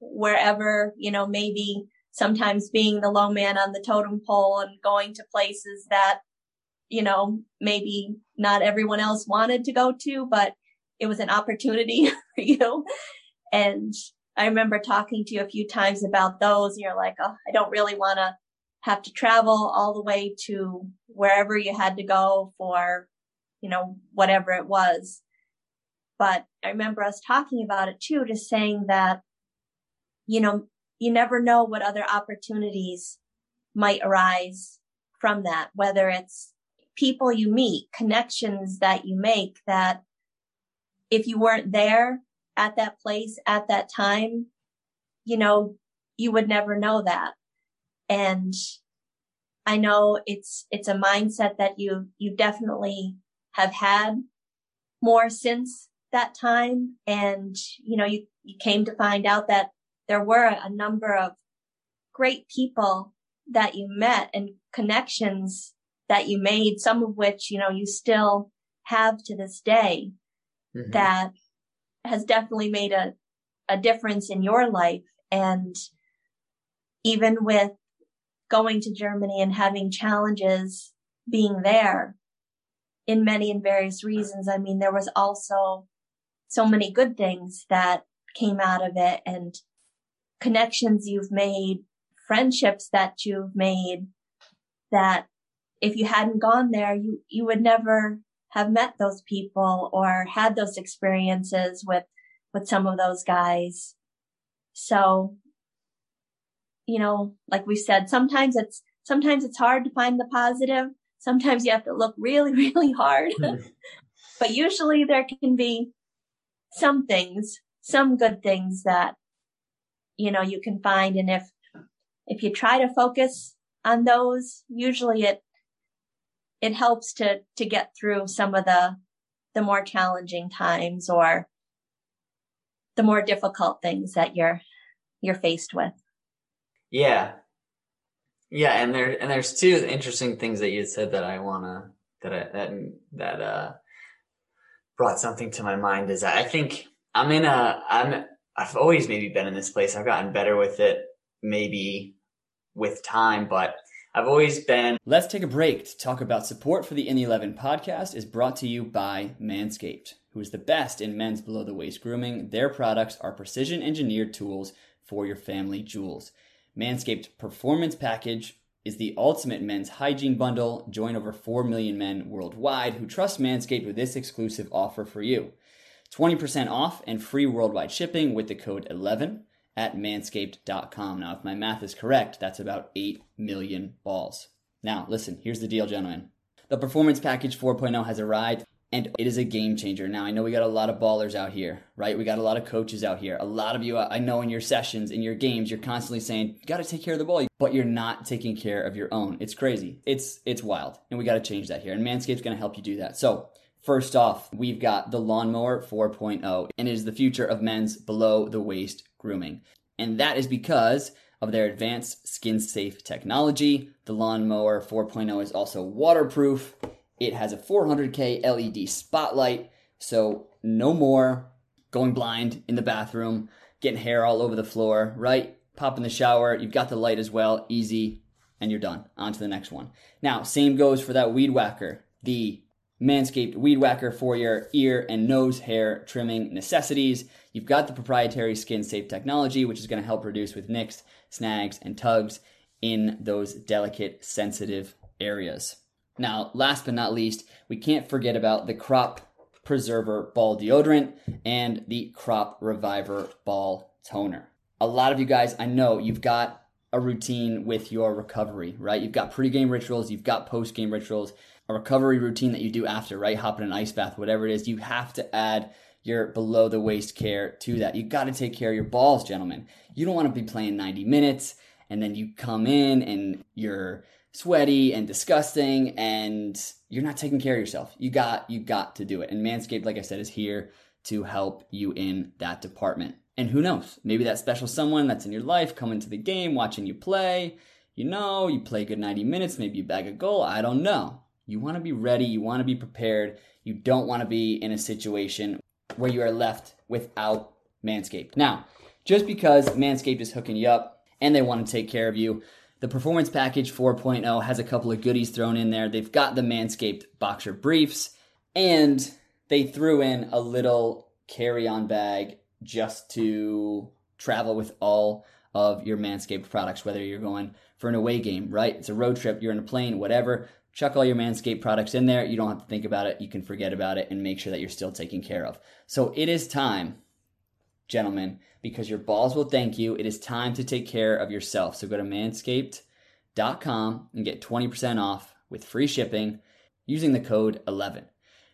wherever you know maybe sometimes being the low man on the totem pole and going to places that you know, maybe not everyone else wanted to go to, but it was an opportunity for you. And I remember talking to you a few times about those. And you're like, oh, I don't really want to have to travel all the way to wherever you had to go for, you know, whatever it was. But I remember us talking about it too, just saying that, you know, you never know what other opportunities might arise from that, whether it's people you meet, connections that you make that if you weren't there at that place at that time, you know, you would never know that. And I know it's, it's a mindset that you, you definitely have had more since that time. And, you know, you, you came to find out that there were a number of great people that you met and connections that you made, some of which, you know, you still have to this day mm-hmm. that has definitely made a, a difference in your life. And even with going to Germany and having challenges being there in many and various reasons, I mean, there was also so many good things that came out of it and connections you've made, friendships that you've made that if you hadn't gone there, you, you would never have met those people or had those experiences with, with some of those guys. So you know, like we said, sometimes it's, sometimes it's hard to find the positive. Sometimes you have to look really, really hard. but usually there can be some things, some good things that, you know, you can find. And if, if you try to focus on those, usually it, it helps to, to get through some of the, the more challenging times or the more difficult things that you're, you're faced with. Yeah. Yeah. And there, and there's two interesting things that you said that I want to, that I, that, that, uh, brought something to my mind is I think I'm in a, I'm, I've always maybe been in this place. I've gotten better with it, maybe with time, but I've always been. Let's take a break to talk about support for the In the 11 podcast is brought to you by Manscaped, who is the best in men's below the waist grooming. Their products are precision engineered tools for your family jewels. Manscaped Performance Package is the ultimate men's hygiene bundle. Join over 4 million men worldwide who trust Manscaped with this exclusive offer for you. 20% off and free worldwide shipping with the code 11 at manscaped.com. Now, if my math is correct, that's about 8 million balls. Now, listen, here's the deal, gentlemen. The Performance Package 4.0 has arrived and it is a game changer. Now, I know we got a lot of ballers out here, right? We got a lot of coaches out here. A lot of you, I know in your sessions, in your games, you're constantly saying, you got to take care of the ball, but you're not taking care of your own. It's crazy. It's, it's wild. And we got to change that here. And Manscaped's going to help you do that. So, First off, we've got the Lawnmower 4.0, and it is the future of men's below the waist grooming. And that is because of their advanced skin safe technology. The Lawnmower 4.0 is also waterproof. It has a 400K LED spotlight, so no more going blind in the bathroom, getting hair all over the floor, right? Pop in the shower, you've got the light as well, easy, and you're done. On to the next one. Now, same goes for that weed whacker, the Manscaped Weed Whacker for your ear and nose hair trimming necessities. You've got the proprietary skin safe technology, which is going to help reduce with nicks, snags, and tugs in those delicate, sensitive areas. Now, last but not least, we can't forget about the Crop Preserver Ball Deodorant and the Crop Reviver Ball Toner. A lot of you guys, I know you've got a routine with your recovery, right? You've got pre-game rituals, you've got post-game rituals a recovery routine that you do after, right? Hop in an ice bath, whatever it is, you have to add your below the waist care to that. You got to take care of your balls, gentlemen. You don't want to be playing 90 minutes and then you come in and you're sweaty and disgusting and you're not taking care of yourself. You got you got to do it. And Manscaped like I said is here to help you in that department. And who knows? Maybe that special someone that's in your life coming to the game, watching you play. You know, you play good 90 minutes, maybe you bag a goal. I don't know. You want to be ready, you want to be prepared. You don't want to be in a situation where you are left without Manscaped. Now, just because Manscaped is hooking you up and they want to take care of you, the Performance Package 4.0 has a couple of goodies thrown in there. They've got the Manscaped boxer briefs and they threw in a little carry on bag just to travel with all of your Manscaped products, whether you're going for an away game, right? It's a road trip, you're in a plane, whatever chuck all your Manscaped products in there. You don't have to think about it. You can forget about it and make sure that you're still taken care of. So it is time, gentlemen, because your balls will thank you. It is time to take care of yourself. So go to manscaped.com and get 20% off with free shipping using the code 11.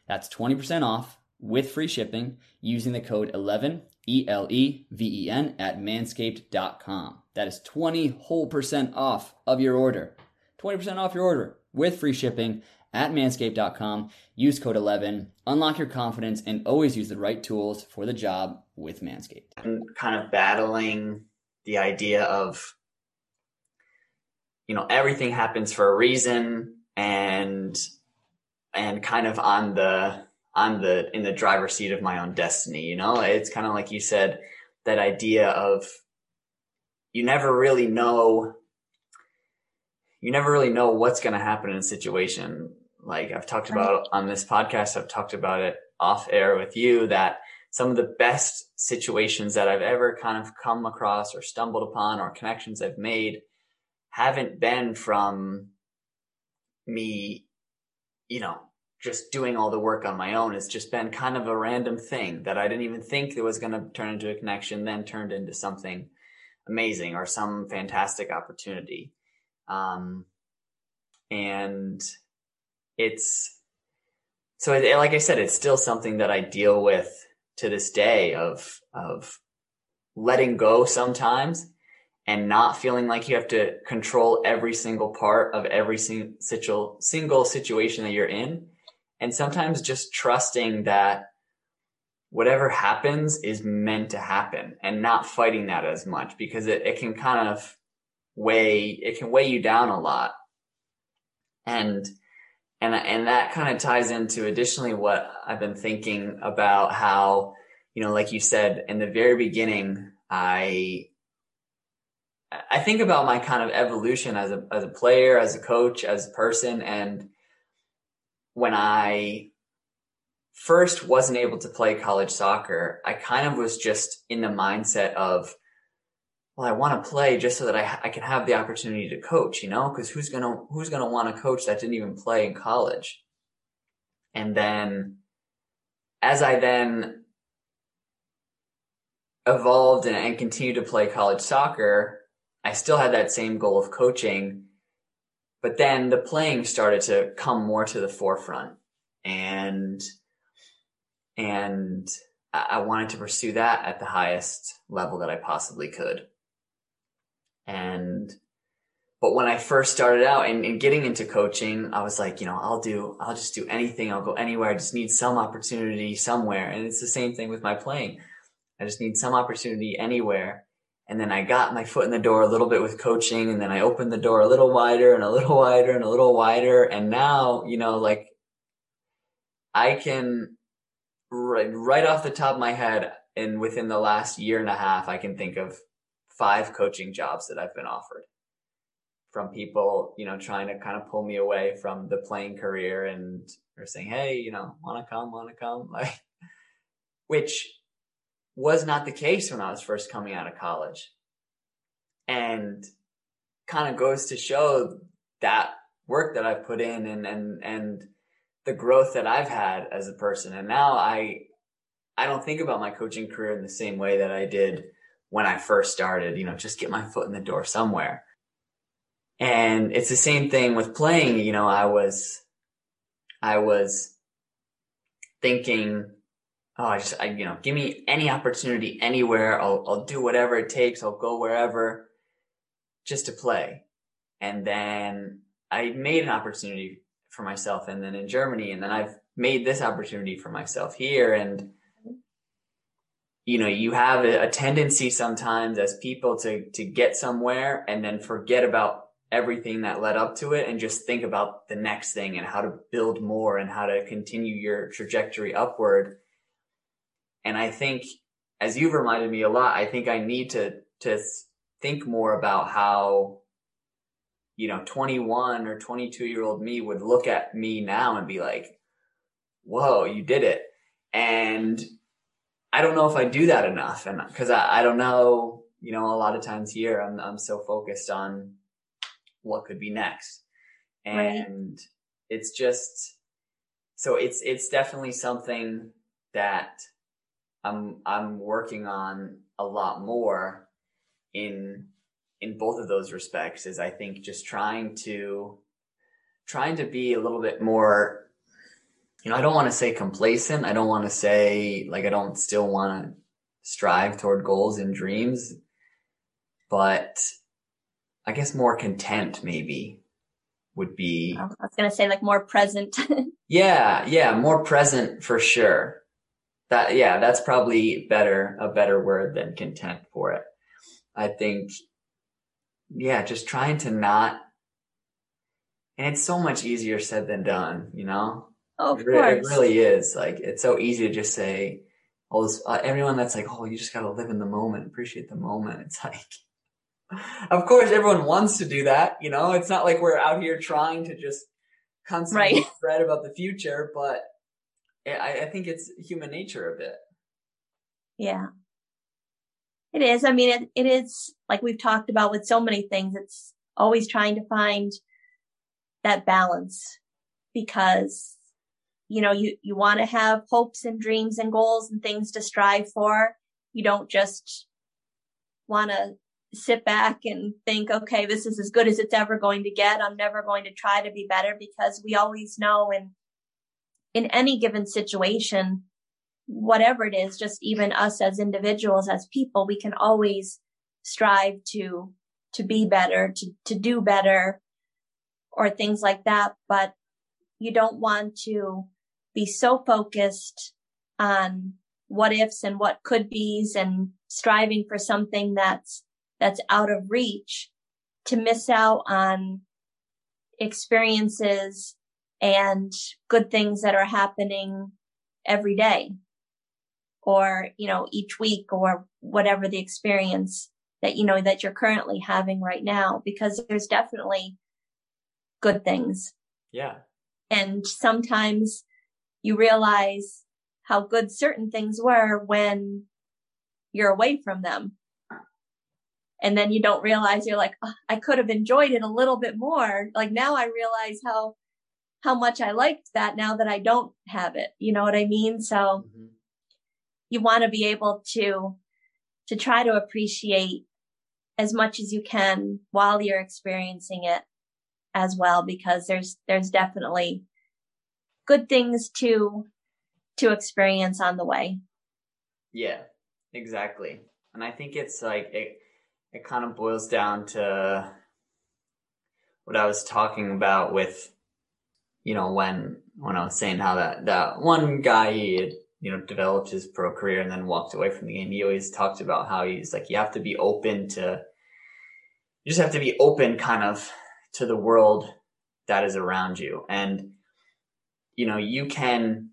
That's 20% off with free shipping using the code 11 E L E V E N at manscaped.com. That is 20 whole percent off of your order. 20% off your order with free shipping at manscaped.com. Use code 11, unlock your confidence, and always use the right tools for the job with Manscaped. I'm kind of battling the idea of, you know, everything happens for a reason and, and kind of on the, on the, in the driver's seat of my own destiny, you know, it's kind of like you said, that idea of you never really know you never really know what's going to happen in a situation. Like I've talked about on this podcast, I've talked about it off air with you that some of the best situations that I've ever kind of come across or stumbled upon or connections I've made haven't been from me, you know, just doing all the work on my own. It's just been kind of a random thing that I didn't even think it was going to turn into a connection, then turned into something amazing or some fantastic opportunity. Um, and it's, so it, like I said, it's still something that I deal with to this day of, of letting go sometimes and not feeling like you have to control every single part of every single single situation that you're in. And sometimes just trusting that whatever happens is meant to happen and not fighting that as much because it, it can kind of weigh, it can weigh you down a lot. And, and, and that kind of ties into additionally what I've been thinking about how, you know, like you said in the very beginning, I, I think about my kind of evolution as a, as a player, as a coach, as a person. And when I first wasn't able to play college soccer, I kind of was just in the mindset of, well, I want to play just so that I, I can have the opportunity to coach, you know, because who's going to, who's going to want to coach that didn't even play in college? And then as I then evolved and, and continued to play college soccer, I still had that same goal of coaching, but then the playing started to come more to the forefront and and I wanted to pursue that at the highest level that I possibly could. And, but when I first started out and, and, getting into coaching, I was like, you know, I'll do, I'll just do anything. I'll go anywhere. I just need some opportunity somewhere. And it's the same thing with my playing. I just need some opportunity anywhere. And then I got my foot in the door a little bit with coaching and then I opened the door a little wider and a little wider and a little wider. And now, you know, like I can, right, right off the top of my head, and within the last year and a half, I can think of five coaching jobs that I've been offered from people, you know, trying to kind of pull me away from the playing career and are saying, Hey, you know, want to come, want to come, like, which was not the case when I was first coming out of college. And kind of goes to show that work that I've put in and, and, and the growth that I've had as a person. And now I, I don't think about my coaching career in the same way that I did when I first started, you know, just get my foot in the door somewhere. And it's the same thing with playing. You know, I was, I was thinking, oh, I just, I, you know, give me any opportunity anywhere. I'll, I'll do whatever it takes. I'll go wherever just to play. And then I made an opportunity for myself and then in Germany. And then I've made this opportunity for myself here. And, you know, you have a, tendency sometimes as people to, to get somewhere and then forget about everything that led up to it and just think about the next thing and how to build more and how to continue your trajectory upward. And I think as you've reminded me a lot, I think I need to, to think more about how you know, 21 or 22 year old me would look at me now and be like, whoa, you did it. And I don't know if I do that enough. And cause I, I don't know, you know, a lot of times here I'm, I'm so focused on what could be next. And right. it's just, so it's, it's definitely something that I'm, I'm working on a lot more in in both of those respects is I think just trying to trying to be a little bit more you know, I don't want to say complacent. I don't want to say like I don't still want to strive toward goals and dreams, but I guess more content maybe would be I was going to say like more present. yeah, yeah, more present for sure. That yeah, that's probably better a better word than content for it. I think yeah, just trying to not, and it's so much easier said than done, you know? Oh, of it, course. It really is. Like, it's so easy to just say, all this, uh, everyone that's like, oh, you just gotta live in the moment, appreciate the moment. It's like, of course, everyone wants to do that, you know? It's not like we're out here trying to just constantly right. fret about the future, but I, I think it's human nature a bit. Yeah. It is. I mean, it, it is like we've talked about with so many things. It's always trying to find that balance because, you know, you, you want to have hopes and dreams and goals and things to strive for. You don't just want to sit back and think, okay, this is as good as it's ever going to get. I'm never going to try to be better because we always know in, in any given situation, whatever it is, just even us as individuals, as people, we can always strive to, to be better, to, to do better or things like that. But you don't want to be so focused on what ifs and what could be's and striving for something that's that's out of reach to miss out on experiences and good things that are happening every day or, you know, each week or whatever the experience that, you know, that you're currently having right now, because there's definitely good things. Yeah. And sometimes you realize how good certain things were when you're away from them. And then you don't realize you're like, oh, I could have enjoyed it a little bit more. Like now I realize how, how much I liked that now that I don't have it. You know what I mean? So mm-hmm. you want to be able to, to try to appreciate as much as you can while you're experiencing it as well, because there's, there's definitely good things to, to experience on the way. Yeah, exactly. And I think it's like, it, it kind of boils down to what I was talking about with, you know, when, when I was saying how that, that one guy, he you know, developed his pro career and then walked away from the game. He always talked about how he's like, you have to be open to, you just have to be open kind of to the world that is around you. And, you know, you can,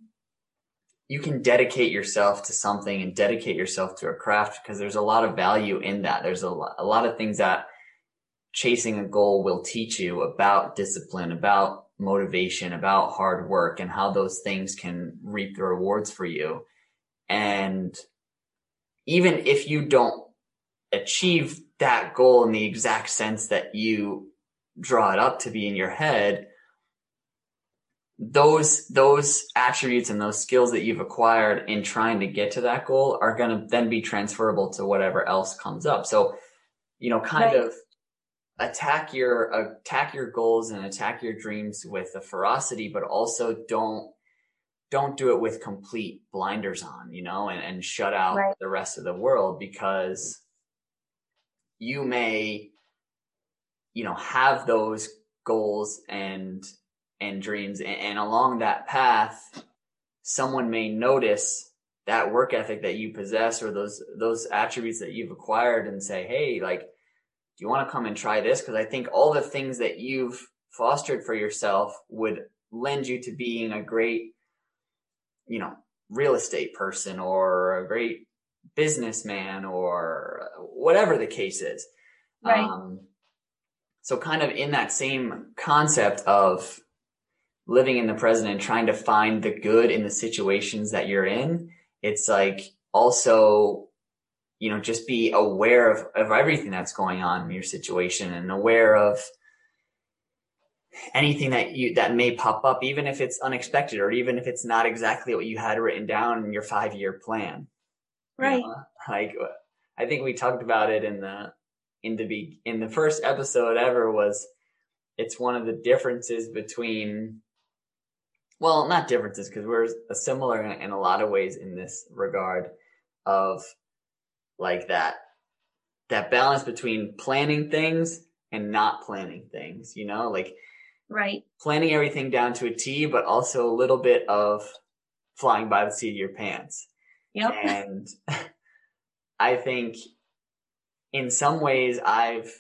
you can dedicate yourself to something and dedicate yourself to a craft because there's a lot of value in that. There's a lot, a lot of things that chasing a goal will teach you about discipline, about motivation, about hard work and how those things can reap the rewards for you. And even if you don't achieve that goal in the exact sense that you draw it up to be in your head, those those attributes and those skills that you've acquired in trying to get to that goal are going to then be transferable to whatever else comes up so you know kind right. of attack your attack your goals and attack your dreams with a ferocity but also don't don't do it with complete blinders on you know and, and shut out right. the rest of the world because you may you know have those goals and and dreams. And, and along that path, someone may notice that work ethic that you possess or those, those attributes that you've acquired and say, Hey, like, do you want to come and try this? Cause I think all the things that you've fostered for yourself would lend you to being a great, you know, real estate person or a great businessman or whatever the case is. Right. Um, so kind of in that same concept of living in the present and trying to find the good in the situations that you're in, it's like also, you know, just be aware of, of everything that's going on in your situation and aware of anything that you that may pop up, even if it's unexpected or even if it's not exactly what you had written down in your five year plan. Right. You know? Like I think we talked about it in the in the be in the first episode ever was it's one of the differences between well, not differences because we're similar in, in a lot of ways in this regard of like that that balance between planning things and not planning things, you know, like right planning everything down to a T, but also a little bit of flying by the seat of your pants. Yep. And I think in some ways I've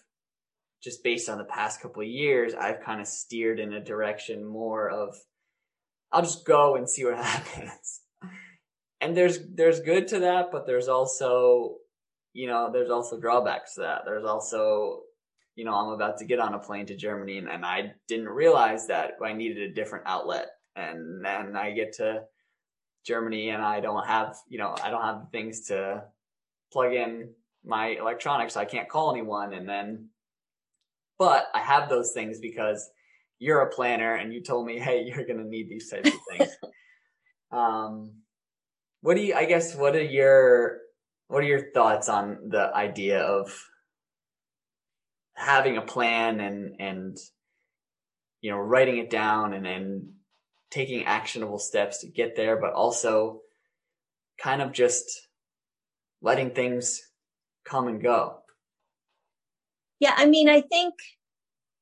just based on the past couple of years, I've kind of steered in a direction more of I'll just go and see what happens. And there's there's good to that, but there's also you know there's also drawbacks to that. There's also you know I'm about to get on a plane to Germany, and, and I didn't realize that I needed a different outlet, and then I get to Germany and I don't have you know I don't have things to plug in my electronics. I can't call anyone, and then but I have those things because you're a planner and you told me, hey, you're going to need these types of things. um, what do you, I guess, what are your, what are your thoughts on the idea of having a plan and, and, you know, writing it down and then taking actionable steps to get there, but also kind of just letting things come and go. Yeah. I mean, I think,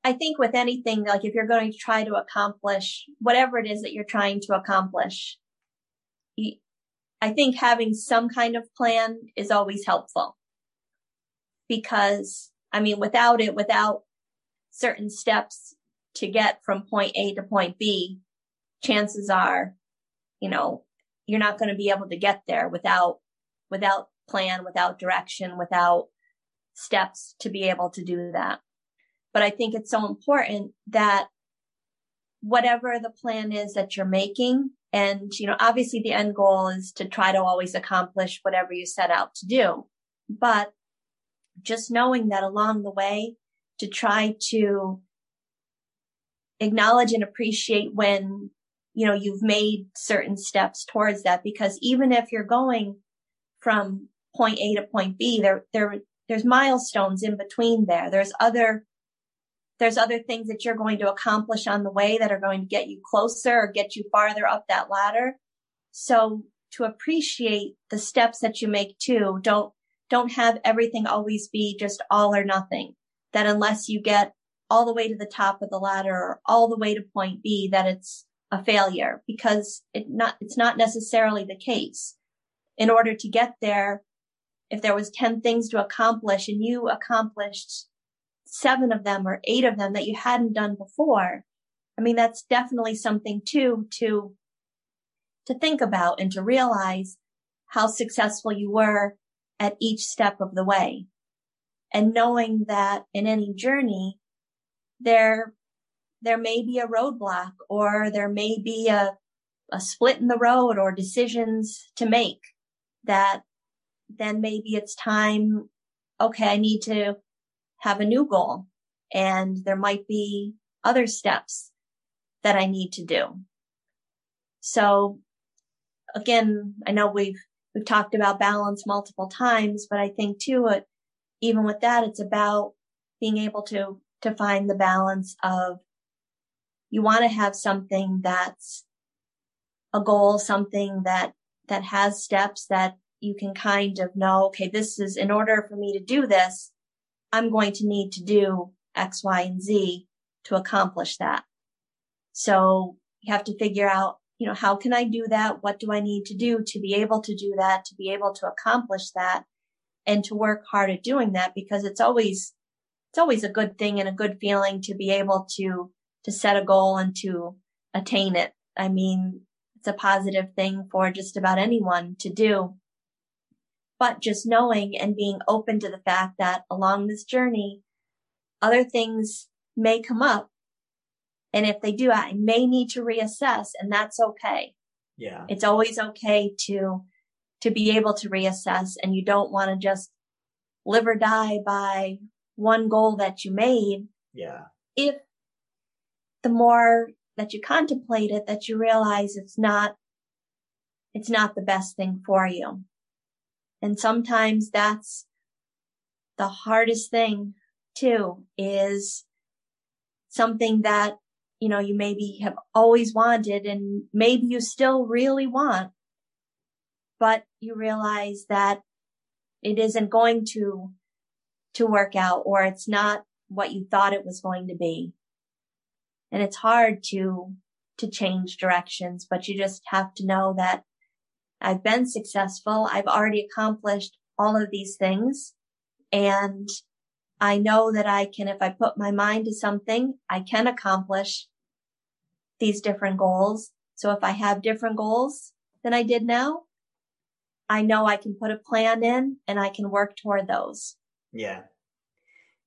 I think with anything, like if you're going to try to accomplish whatever it is that you're trying to accomplish, I think having some kind of plan is always helpful because I mean, without it, without certain steps to get from point A to point B, chances are, you know, you're not going to be able to get there without, without plan, without direction, without steps to be able to do that. But I think it's so important that whatever the plan is that you're making, and, you know, obviously the end goal is to try to always accomplish whatever you set out to do. But just knowing that along the way to try to acknowledge and appreciate when, you know, you've made certain steps towards that. Because even if you're going from point A to point B, there, there, there's milestones in between there. There's other, there's other things that you're going to accomplish on the way that are going to get you closer or get you farther up that ladder. So to appreciate the steps that you make too, don't, don't have everything always be just all or nothing. That unless you get all the way to the top of the ladder or all the way to point B, that it's a failure because it not, it's not necessarily the case. In order to get there, if there was 10 things to accomplish and you accomplished seven of them or eight of them that you hadn't done before, I mean, that's definitely something too to, to think about and to realize how successful you were at each step of the way. And knowing that in any journey, there, there may be a roadblock or there may be a, a split in the road or decisions to make that then maybe it's time. Okay. I need to have a new goal and there might be other steps that I need to do. So again, I know we've we've talked about balance multiple times, but I think too, it, even with that, it's about being able to, to find the balance of you want to have something that's a goal, something that, that has steps that you can kind of know, okay, this is in order for me to do this, I'm going to need to do X, Y, and Z to accomplish that. So you have to figure out you know, how can I do that? What do I need to do to be able to do that, to be able to accomplish that and to work hard at doing that? Because it's always, it's always a good thing and a good feeling to be able to, to set a goal and to attain it. I mean, it's a positive thing for just about anyone to do. But just knowing and being open to the fact that along this journey, other things may come up and if they do, I may need to reassess and that's okay. Yeah. It's always okay to, to be able to reassess and you don't want to just live or die by one goal that you made. Yeah. If the more that you contemplate it, that you realize it's not, it's not the best thing for you. And sometimes that's the hardest thing too is something that you know, you maybe have always wanted and maybe you still really want, but you realize that it isn't going to, to work out or it's not what you thought it was going to be. And it's hard to, to change directions, but you just have to know that I've been successful. I've already accomplished all of these things and I know that I can, if I put my mind to something, I can accomplish these different goals. So if I have different goals than I did now, I know I can put a plan in and I can work toward those. Yeah.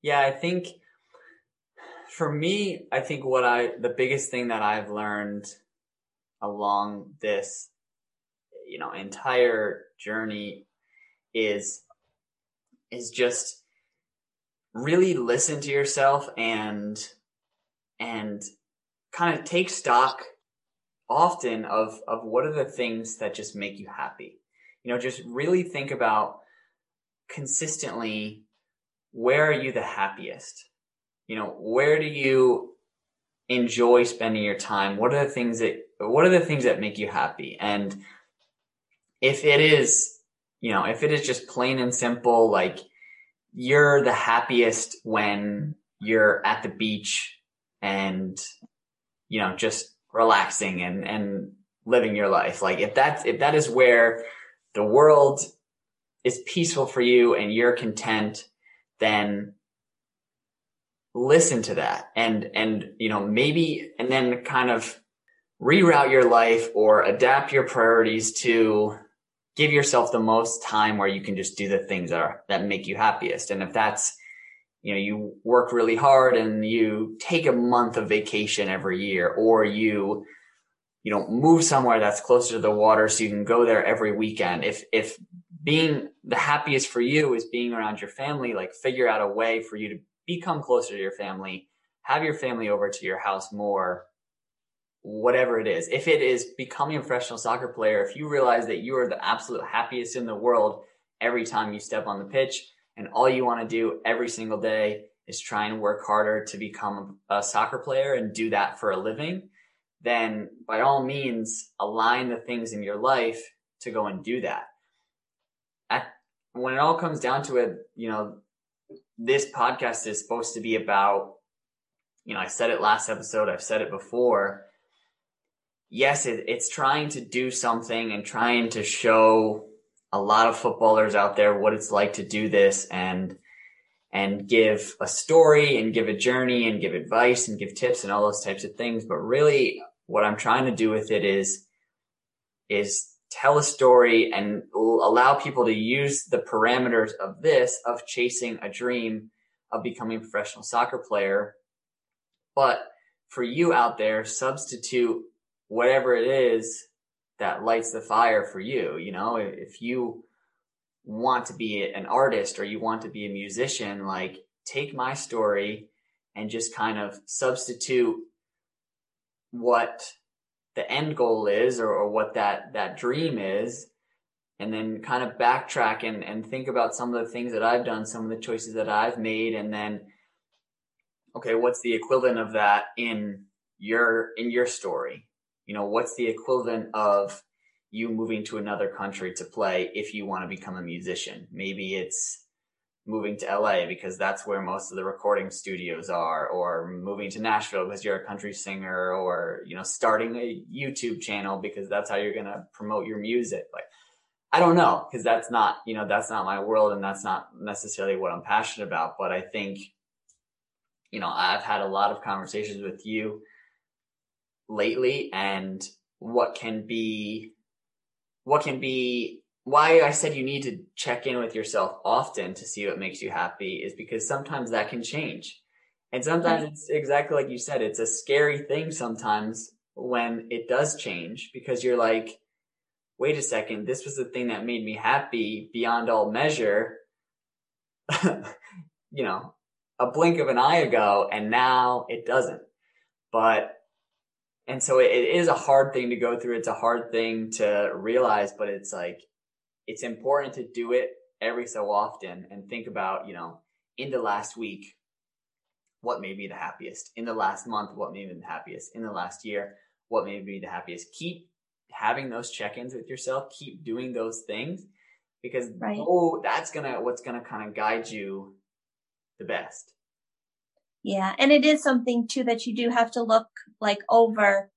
Yeah. I think for me, I think what I, the biggest thing that I've learned along this, you know, entire journey is, is just really listen to yourself and and kind of take stock often of of what are the things that just make you happy you know just really think about consistently where are you the happiest you know, where do you enjoy spending your time? What are the things that what are the things that make you happy? And if it is, you know, if it is just plain and simple, like you're the happiest when you're at the beach and, you know, just relaxing and, and living your life. Like if that's, if that is where the world is peaceful for you and you're content, then listen to that and, and, you know, maybe, and then kind of reroute your life or adapt your priorities to give yourself the most time where you can just do the things that are, that make you happiest. And if that's, you know, you work really hard and you take a month of vacation every year or you, you know, move somewhere that's closer to the water so you can go there every weekend. If, if being the happiest for you is being around your family, like figure out a way for you to become closer to your family, have your family over to your house more, whatever it is. If it is becoming a professional soccer player, if you realize that you are the absolute happiest in the world every time you step on the pitch and all you want to do every single day is try and work harder to become a soccer player and do that for a living, then by all means align the things in your life to go and do that. At, when it all comes down to it, you know, this podcast is supposed to be about, you know, I said it last episode, I've said it before. Yes, it, it's trying to do something and trying to show a lot of footballers out there what it's like to do this and and give a story and give a journey and give advice and give tips and all those types of things. But really what I'm trying to do with it is is tell a story and allow people to use the parameters of this, of chasing a dream of becoming a professional soccer player. But for you out there, substitute whatever it is that lights the fire for you. You know, if you want to be an artist or you want to be a musician, like take my story and just kind of substitute what the end goal is or, or what that that dream is and then kind of backtrack and, and think about some of the things that I've done, some of the choices that I've made, and then, okay, what's the equivalent of that in your, in your story? You know, what's the equivalent of you moving to another country to play if you want to become a musician? Maybe it's moving to LA because that's where most of the recording studios are, or moving to Nashville because you're a country singer, or, you know, starting a YouTube channel because that's how you're going to promote your music. Like, I don't know because that's not, you know, that's not my world and that's not necessarily what I'm passionate about. But I think, you know, I've had a lot of conversations with you lately and what can be, what can be why I said you need to check in with yourself often to see what makes you happy is because sometimes that can change. And sometimes it's exactly like you said, it's a scary thing sometimes when it does change because you're like, wait a second, this was the thing that made me happy beyond all measure, you know, a blink of an eye ago, and now it doesn't. But, and so it, it is a hard thing to go through. It's a hard thing to realize, but it's like, it's important to do it every so often and think about, you know, in the last week, what made me the happiest? In the last month, what made me the happiest? In the last year, what made me the happiest? Keep having those check-ins with yourself. Keep doing those things because right. oh, that's gonna what's gonna kind of guide you the best. Yeah, and it is something too that you do have to look like over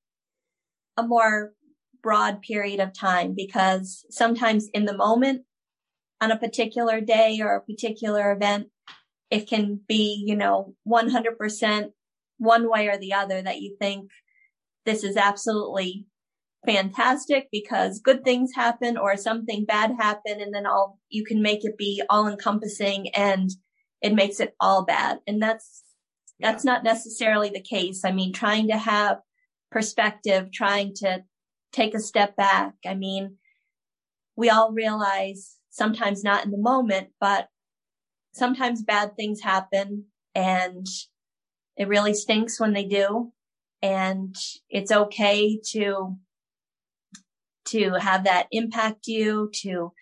a more broad period of time because sometimes in the moment on a particular day or a particular event, it can be, you know, 100% one way or the other that you think this is absolutely fantastic because good things happen or something bad happen and then all you can make it be all encompassing and it makes it all bad. And that's, that's not necessarily the case. I mean, trying to have perspective, trying to take a step back. I mean, we all realize sometimes not in the moment, but sometimes bad things happen and it really stinks when they do. And it's okay to, to have that impact you, to,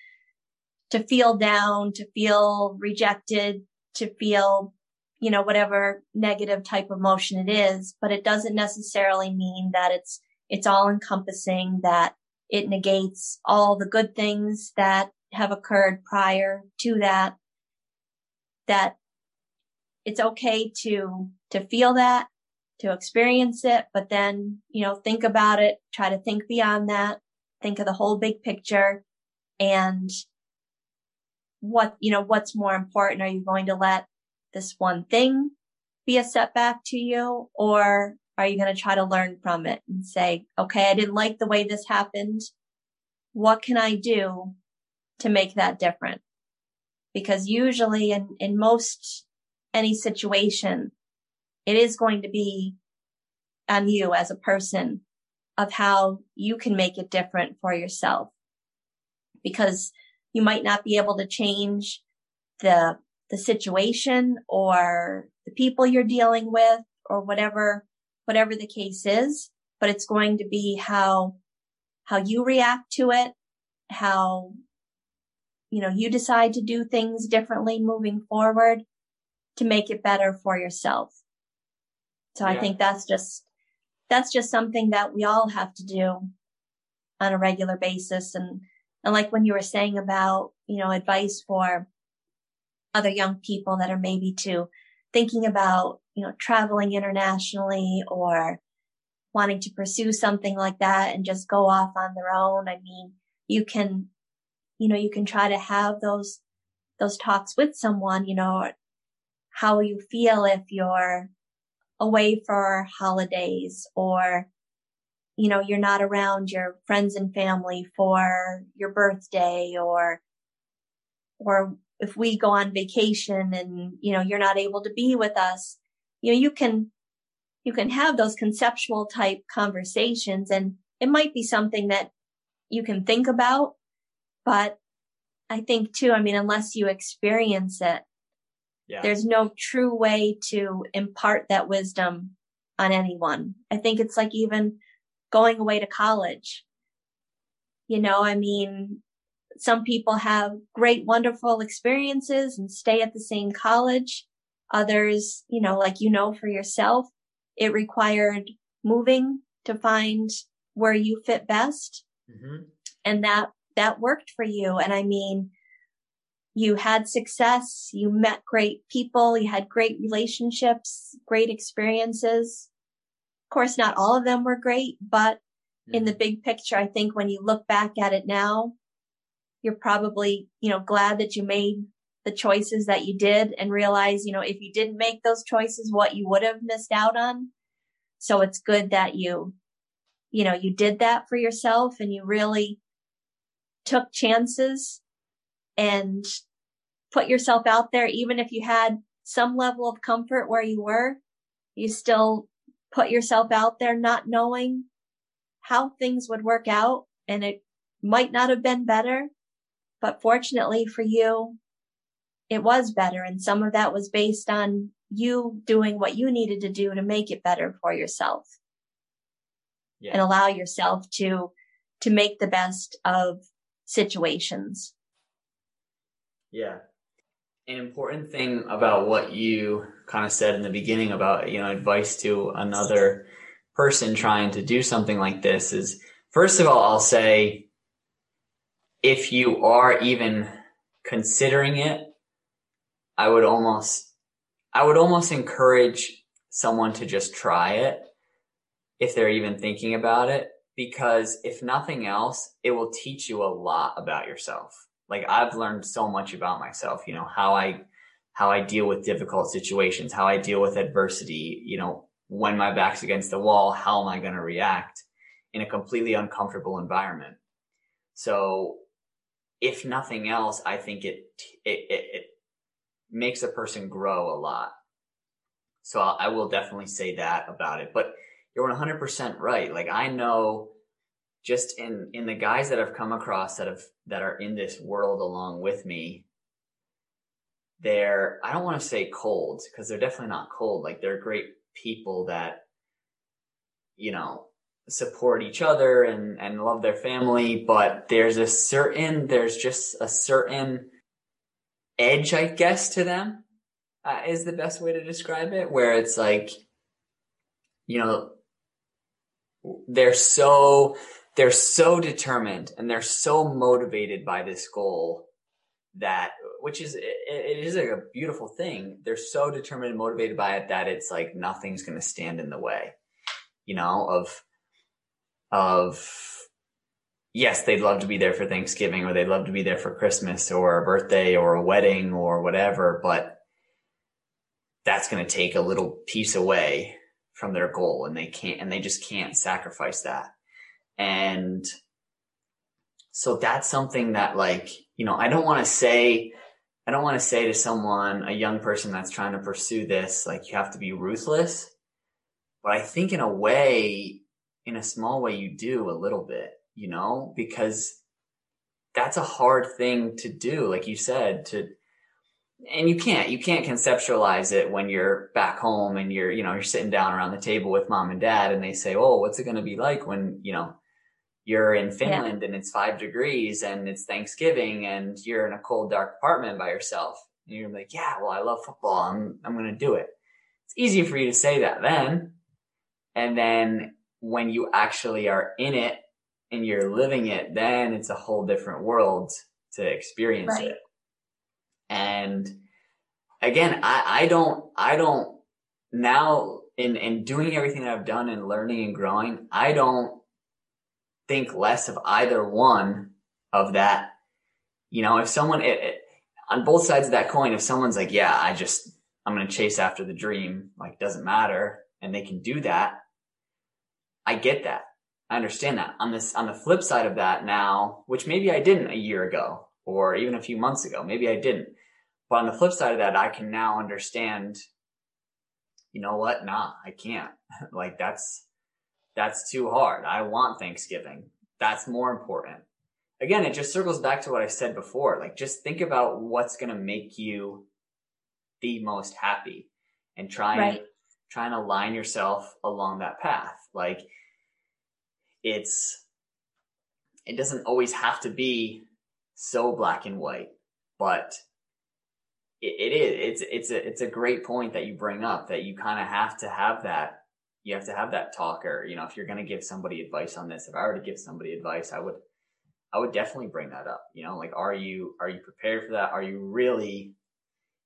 to feel down, to feel rejected, to feel you know, whatever negative type of emotion it is, but it doesn't necessarily mean that it's, it's all encompassing, that it negates all the good things that have occurred prior to that, that it's okay to, to feel that, to experience it, but then, you know, think about it, try to think beyond that, think of the whole big picture and what, you know, what's more important? Are you going to let this one thing be a setback to you or are you going to try to learn from it and say, okay, I didn't like the way this happened. What can I do to make that different? Because usually in, in most any situation, it is going to be on you as a person of how you can make it different for yourself. Because you might not be able to change the, the situation or the people you're dealing with or whatever, whatever the case is, but it's going to be how, how you react to it, how, you know, you decide to do things differently moving forward to make it better for yourself. So yeah. I think that's just, that's just something that we all have to do on a regular basis. And and like when you were saying about, you know, advice for other young people that are maybe to thinking about, you know, traveling internationally or wanting to pursue something like that and just go off on their own. I mean, you can, you know, you can try to have those, those talks with someone, you know, how you feel if you're away for holidays or you know, you're not around your friends and family for your birthday or, or if we go on vacation and, you know, you're not able to be with us, you know, you can, you can have those conceptual type conversations and it might be something that you can think about, but I think too, I mean, unless you experience it, yeah. there's no true way to impart that wisdom on anyone. I think it's like even going away to college. You know, I mean, some people have great, wonderful experiences and stay at the same college. Others, you know, like you know for yourself, it required moving to find where you fit best. Mm-hmm. And that, that worked for you. And I mean, you had success, you met great people, you had great relationships, great experiences. Of course, not all of them were great, but in the mm-hmm. big picture, I think when you look back at it now, you're probably, you know, glad that you made the choices that you did and realize, you know, if you didn't make those choices, what you would have missed out on. So it's good that you, you know, you did that for yourself and you really took chances and put yourself out there. Even if you had some level of comfort where you were, you still put yourself out there not knowing how things would work out and it might not have been better, but fortunately for you, it was better. And some of that was based on you doing what you needed to do to make it better for yourself yeah. and allow yourself to, to make the best of situations. Yeah an important thing about what you kind of said in the beginning about you know advice to another person trying to do something like this is first of all I'll say if you are even considering it I would almost I would almost encourage someone to just try it if they're even thinking about it because if nothing else it will teach you a lot about yourself like I've learned so much about myself, you know, how I, how I deal with difficult situations, how I deal with adversity, you know, when my back's against the wall, how am I going to react in a completely uncomfortable environment? So if nothing else, I think it, it, it, it makes a person grow a lot. So I will definitely say that about it, but you're 100% right. Like I know just in in the guys that I've come across that have that are in this world along with me, they're I don't want to say cold because they're definitely not cold. Like they're great people that you know support each other and and love their family, but there's a certain there's just a certain edge I guess to them uh, is the best way to describe it, where it's like, you know, they're so they're so determined and they're so motivated by this goal that which is it, it is a beautiful thing. They're so determined and motivated by it that it's like nothing's going to stand in the way you know of of yes they'd love to be there for thanksgiving or they'd love to be there for christmas or a birthday or a wedding or whatever but that's going to take a little piece away from their goal and they can't and they just can't sacrifice that. And so that's something that like you know i don't want to say i don't want to say to someone a young person that's trying to pursue this like you have to be ruthless but i think in a way in a small way you do a little bit you know because that's a hard thing to do like you said to and you can't you can't conceptualize it when you're back home and you're you know you're sitting down around the table with mom and dad and they say oh what's it going to be like when you know you're in finland yeah. and it's five degrees and it's thanksgiving and you're in a cold dark apartment by yourself? And you're like yeah well i love football. I'm i'm going to do it. It's easy for you to say that then and then when you actually are in it and you're living it then it's a whole different world to experience right. it and again, I, I don't, I don't now in, in doing everything that I've done and learning and growing, I don't think less of either one of that. You know, if someone, it, it, on both sides of that coin, if someone's like, yeah, I just, I'm going to chase after the dream, like doesn't matter. And they can do that. I get that. I understand that. On this, on the flip side of that now, which maybe I didn't a year ago or even a few months ago, maybe I didn't. But on the flip side of that, I can now understand, you know what? Nah, I can't. like that's, that's too hard. I want Thanksgiving. That's more important. Again, it just circles back to what I said before. Like just think about what's going to make you the most happy and try right. and try and align yourself along that path. Like it's, it doesn't always have to be so black and white, but it, it is. It's it's a it's a great point that you bring up that you kind of have to have that. You have to have that talker. You know, if you're going to give somebody advice on this, if I were to give somebody advice, I would I would definitely bring that up. You know, like are you are you prepared for that? Are you really,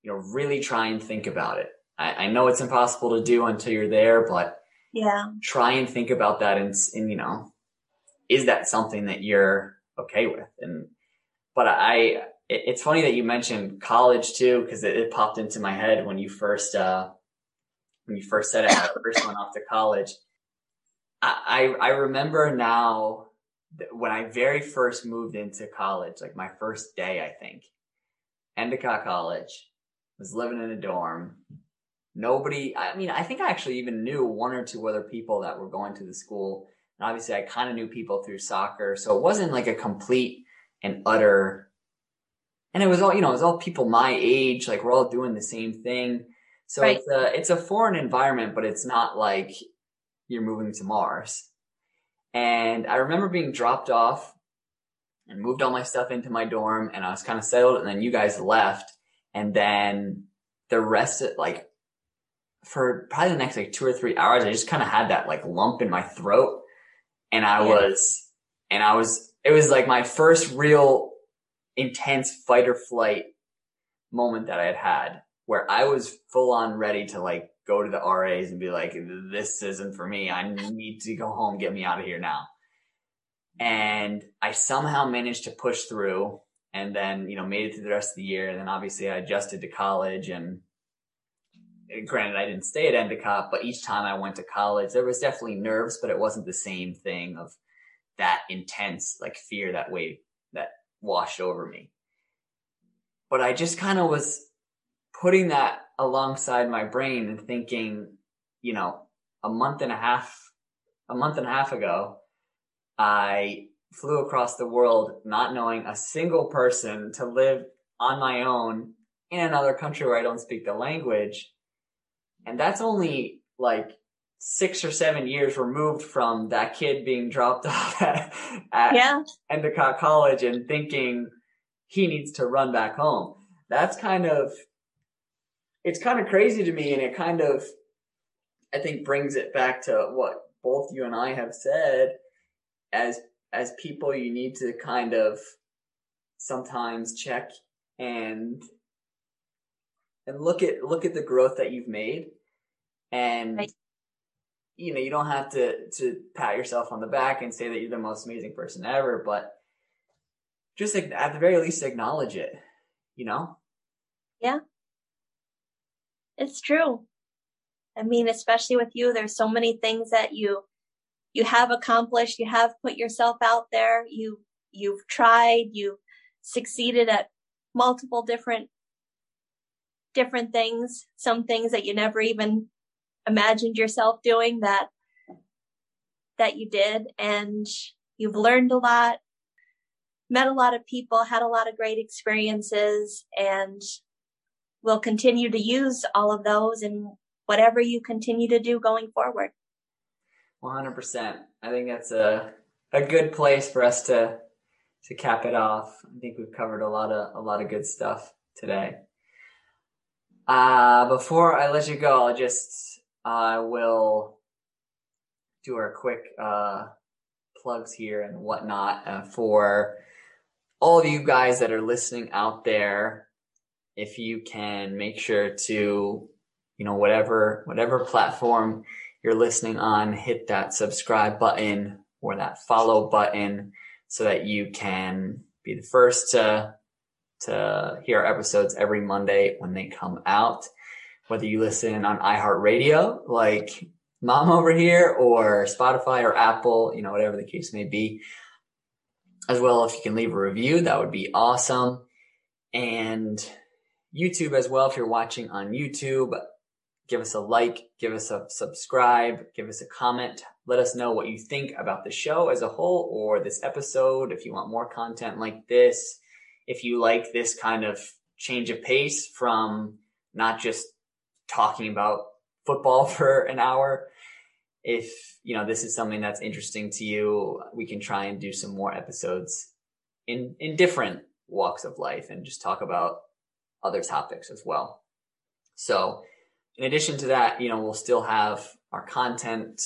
you know, really try and think about it. I, I know it's impossible to do until you're there, but yeah, try and think about that and, and you know, is that something that you're okay with? And but I it's funny that you mentioned college too, because it, it, popped into my head when you first uh, when you first said it. I first went off to college. I, I, I remember now when I very first moved into college, like my first day, I think, Endicott College, was living in a dorm. Nobody, I mean, I think I actually even knew one or two other people that were going to the school. And obviously, I kind of knew people through soccer. So it wasn't like a complete and utter and it was all you know it was all people my age like we're all doing the same thing so right. it's a it's a foreign environment but it's not like you're moving to mars and i remember being dropped off and moved all my stuff into my dorm and i was kind of settled and then you guys left and then the rest of like for probably the next like two or three hours i just kind of had that like lump in my throat and i yeah. was and i was it was like my first real intense fight or flight moment that I had had where I was full on ready to like go to the RAs and be like, this isn't for me. I need to go home. Get me out of here now. And I somehow managed to push through and then, you know, made it through the rest of the year. And then obviously I adjusted to college and granted I didn't stay at Endicott, but each time I went to college, there was definitely nerves, but it wasn't the same thing of that intense like fear that way that washed over me. But I just kind of was putting that alongside my brain and thinking, you know, a month and a half, a month and a half ago, I flew across the world not knowing a single person to live on my own in another country where I don't speak the language. And that's only like six or seven years removed from that kid being dropped off at, at yeah. Endicott College and thinking he needs to run back home. That's kind of it's kind of crazy to me and it kind of I think brings it back to what both you and I have said as as people you need to kind of sometimes check and and look at look at the growth that you've made. And right. you know you don't have to to pat yourself on the back and say that you're the most amazing person ever but just at the very least acknowledge it you know? Yeah. It's true. I mean especially with you there's so many things that you you have accomplished you have put yourself out there you you've tried you've succeeded at multiple different different things some things that you never even imagined yourself doing that that you did. And you've learned a lot met a lot of people had a lot of great experiences and will continue to use all of those in whatever you continue to do going forward. 100% i think that's a a good place for us to to cap it off, I think we've covered a lot of a lot of good stuff today. Uh, before I let you go, I'll just I uh, will do our quick uh, plugs here and whatnot uh, for all of you guys that are listening out there. If you can make sure to, you know, whatever whatever platform you're listening on, hit that subscribe button or that follow button so that you can be the first to to hear our episodes every Monday when they come out. Whether you listen on iHeartRadio, like mom over here, or Spotify or Apple, you know, whatever the case may be. As well, if you can leave a review, that would be awesome. And YouTube as well, if you're watching on YouTube, give us a like, give us a subscribe, give us a comment. Let us know what you think about the show as a whole or this episode. If you want more content like this, if you like this kind of change of pace from not just talking about football for an hour. If, you know, this is something that's interesting to you, we can try and do some more episodes in, in different walks of life and just talk about other topics as well. So in addition to that, you know, we'll still have our content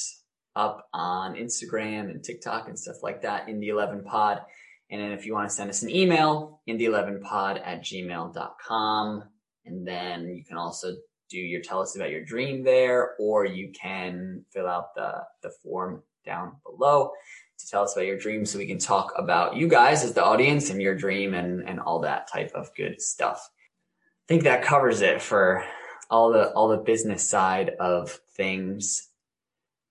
up on Instagram and TikTok and stuff like that in the 11 pod. And then if you want to send us an email, in the 11 pod at gmail.com. And then you can also do your tell us about your dream there, or you can fill out the, the form down below to tell us about your dream so we can talk about you guys as the audience and your dream and, and all that type of good stuff. I think that covers it for all the all the business side of things.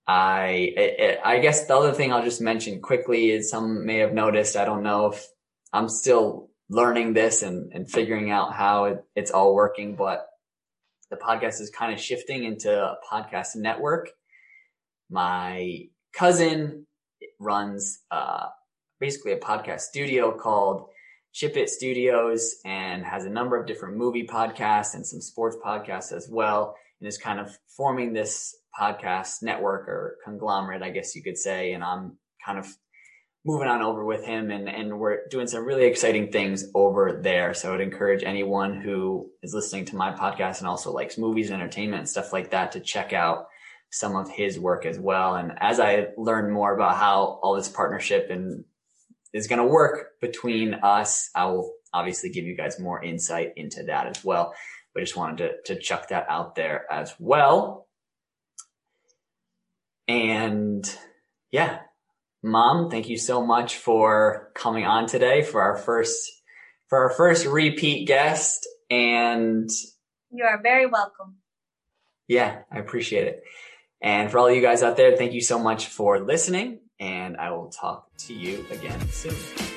I it, I guess the other thing I'll just mention quickly is some may have noticed. I don't know if I'm still learning this and, and figuring out how it, it's all working, but the podcast is kind of shifting into a podcast network. My cousin runs uh, basically a podcast studio called Ship It Studios and has a number of different movie podcasts and some sports podcasts as well, and is kind of forming this podcast network or conglomerate, I guess you could say. And I'm kind of moving on over with him and, and we're doing some really exciting things over there. So I would encourage anyone who is listening to my podcast and also likes movies, entertainment and stuff like that to check out some of his work as well. And as I learn more about how all this partnership and is going to work between us. I will obviously give you guys more insight into that as well. But just wanted to, to chuck that out there as well. And yeah, mom, thank you so much for coming on today for our first, for our first repeat guest. And you are very welcome. Yeah, I appreciate it. And for all you guys out there, thank you so much for listening and I will talk to you again soon.